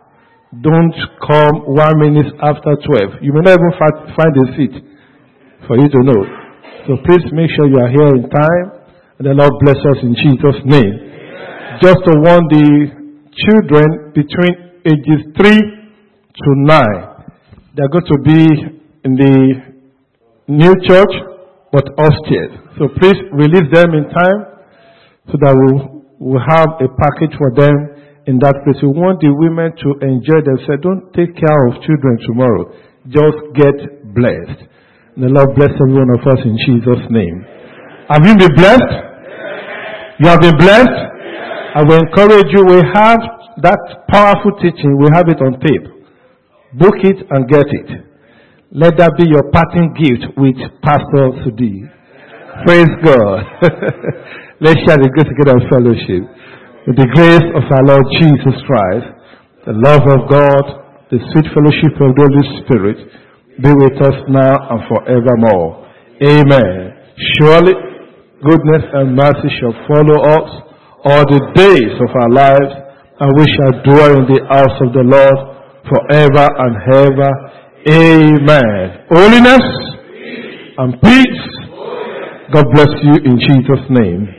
Don't come one minute after 12. You may not even find a seat for you to know. So please make sure you are here in time and the Lord bless us in Jesus' name. Just to warn the children between ages 3 to 9, they're going to be in the new church but upstairs. So please release them in time so that we'll, we'll have a package for them in that place. We want the women to enjoy themselves. Don't take care of children tomorrow. Just get blessed. The Lord bless every one of us in Jesus' name. Have you been blessed? You have been blessed? I will encourage you. We have that powerful teaching. We have it on tape. Book it and get it. Let that be your parting gift with Pastor Sudhir. Praise God. Let's share the grace together of fellowship. With the grace of our Lord Jesus Christ, the love of God, the sweet fellowship of the Holy Spirit, be with us now and forevermore. Amen. Surely goodness and mercy shall follow us all the days of our lives, and we shall dwell in the house of the Lord forever and ever. Amen. Holiness and peace. God bless you in Jesus' name.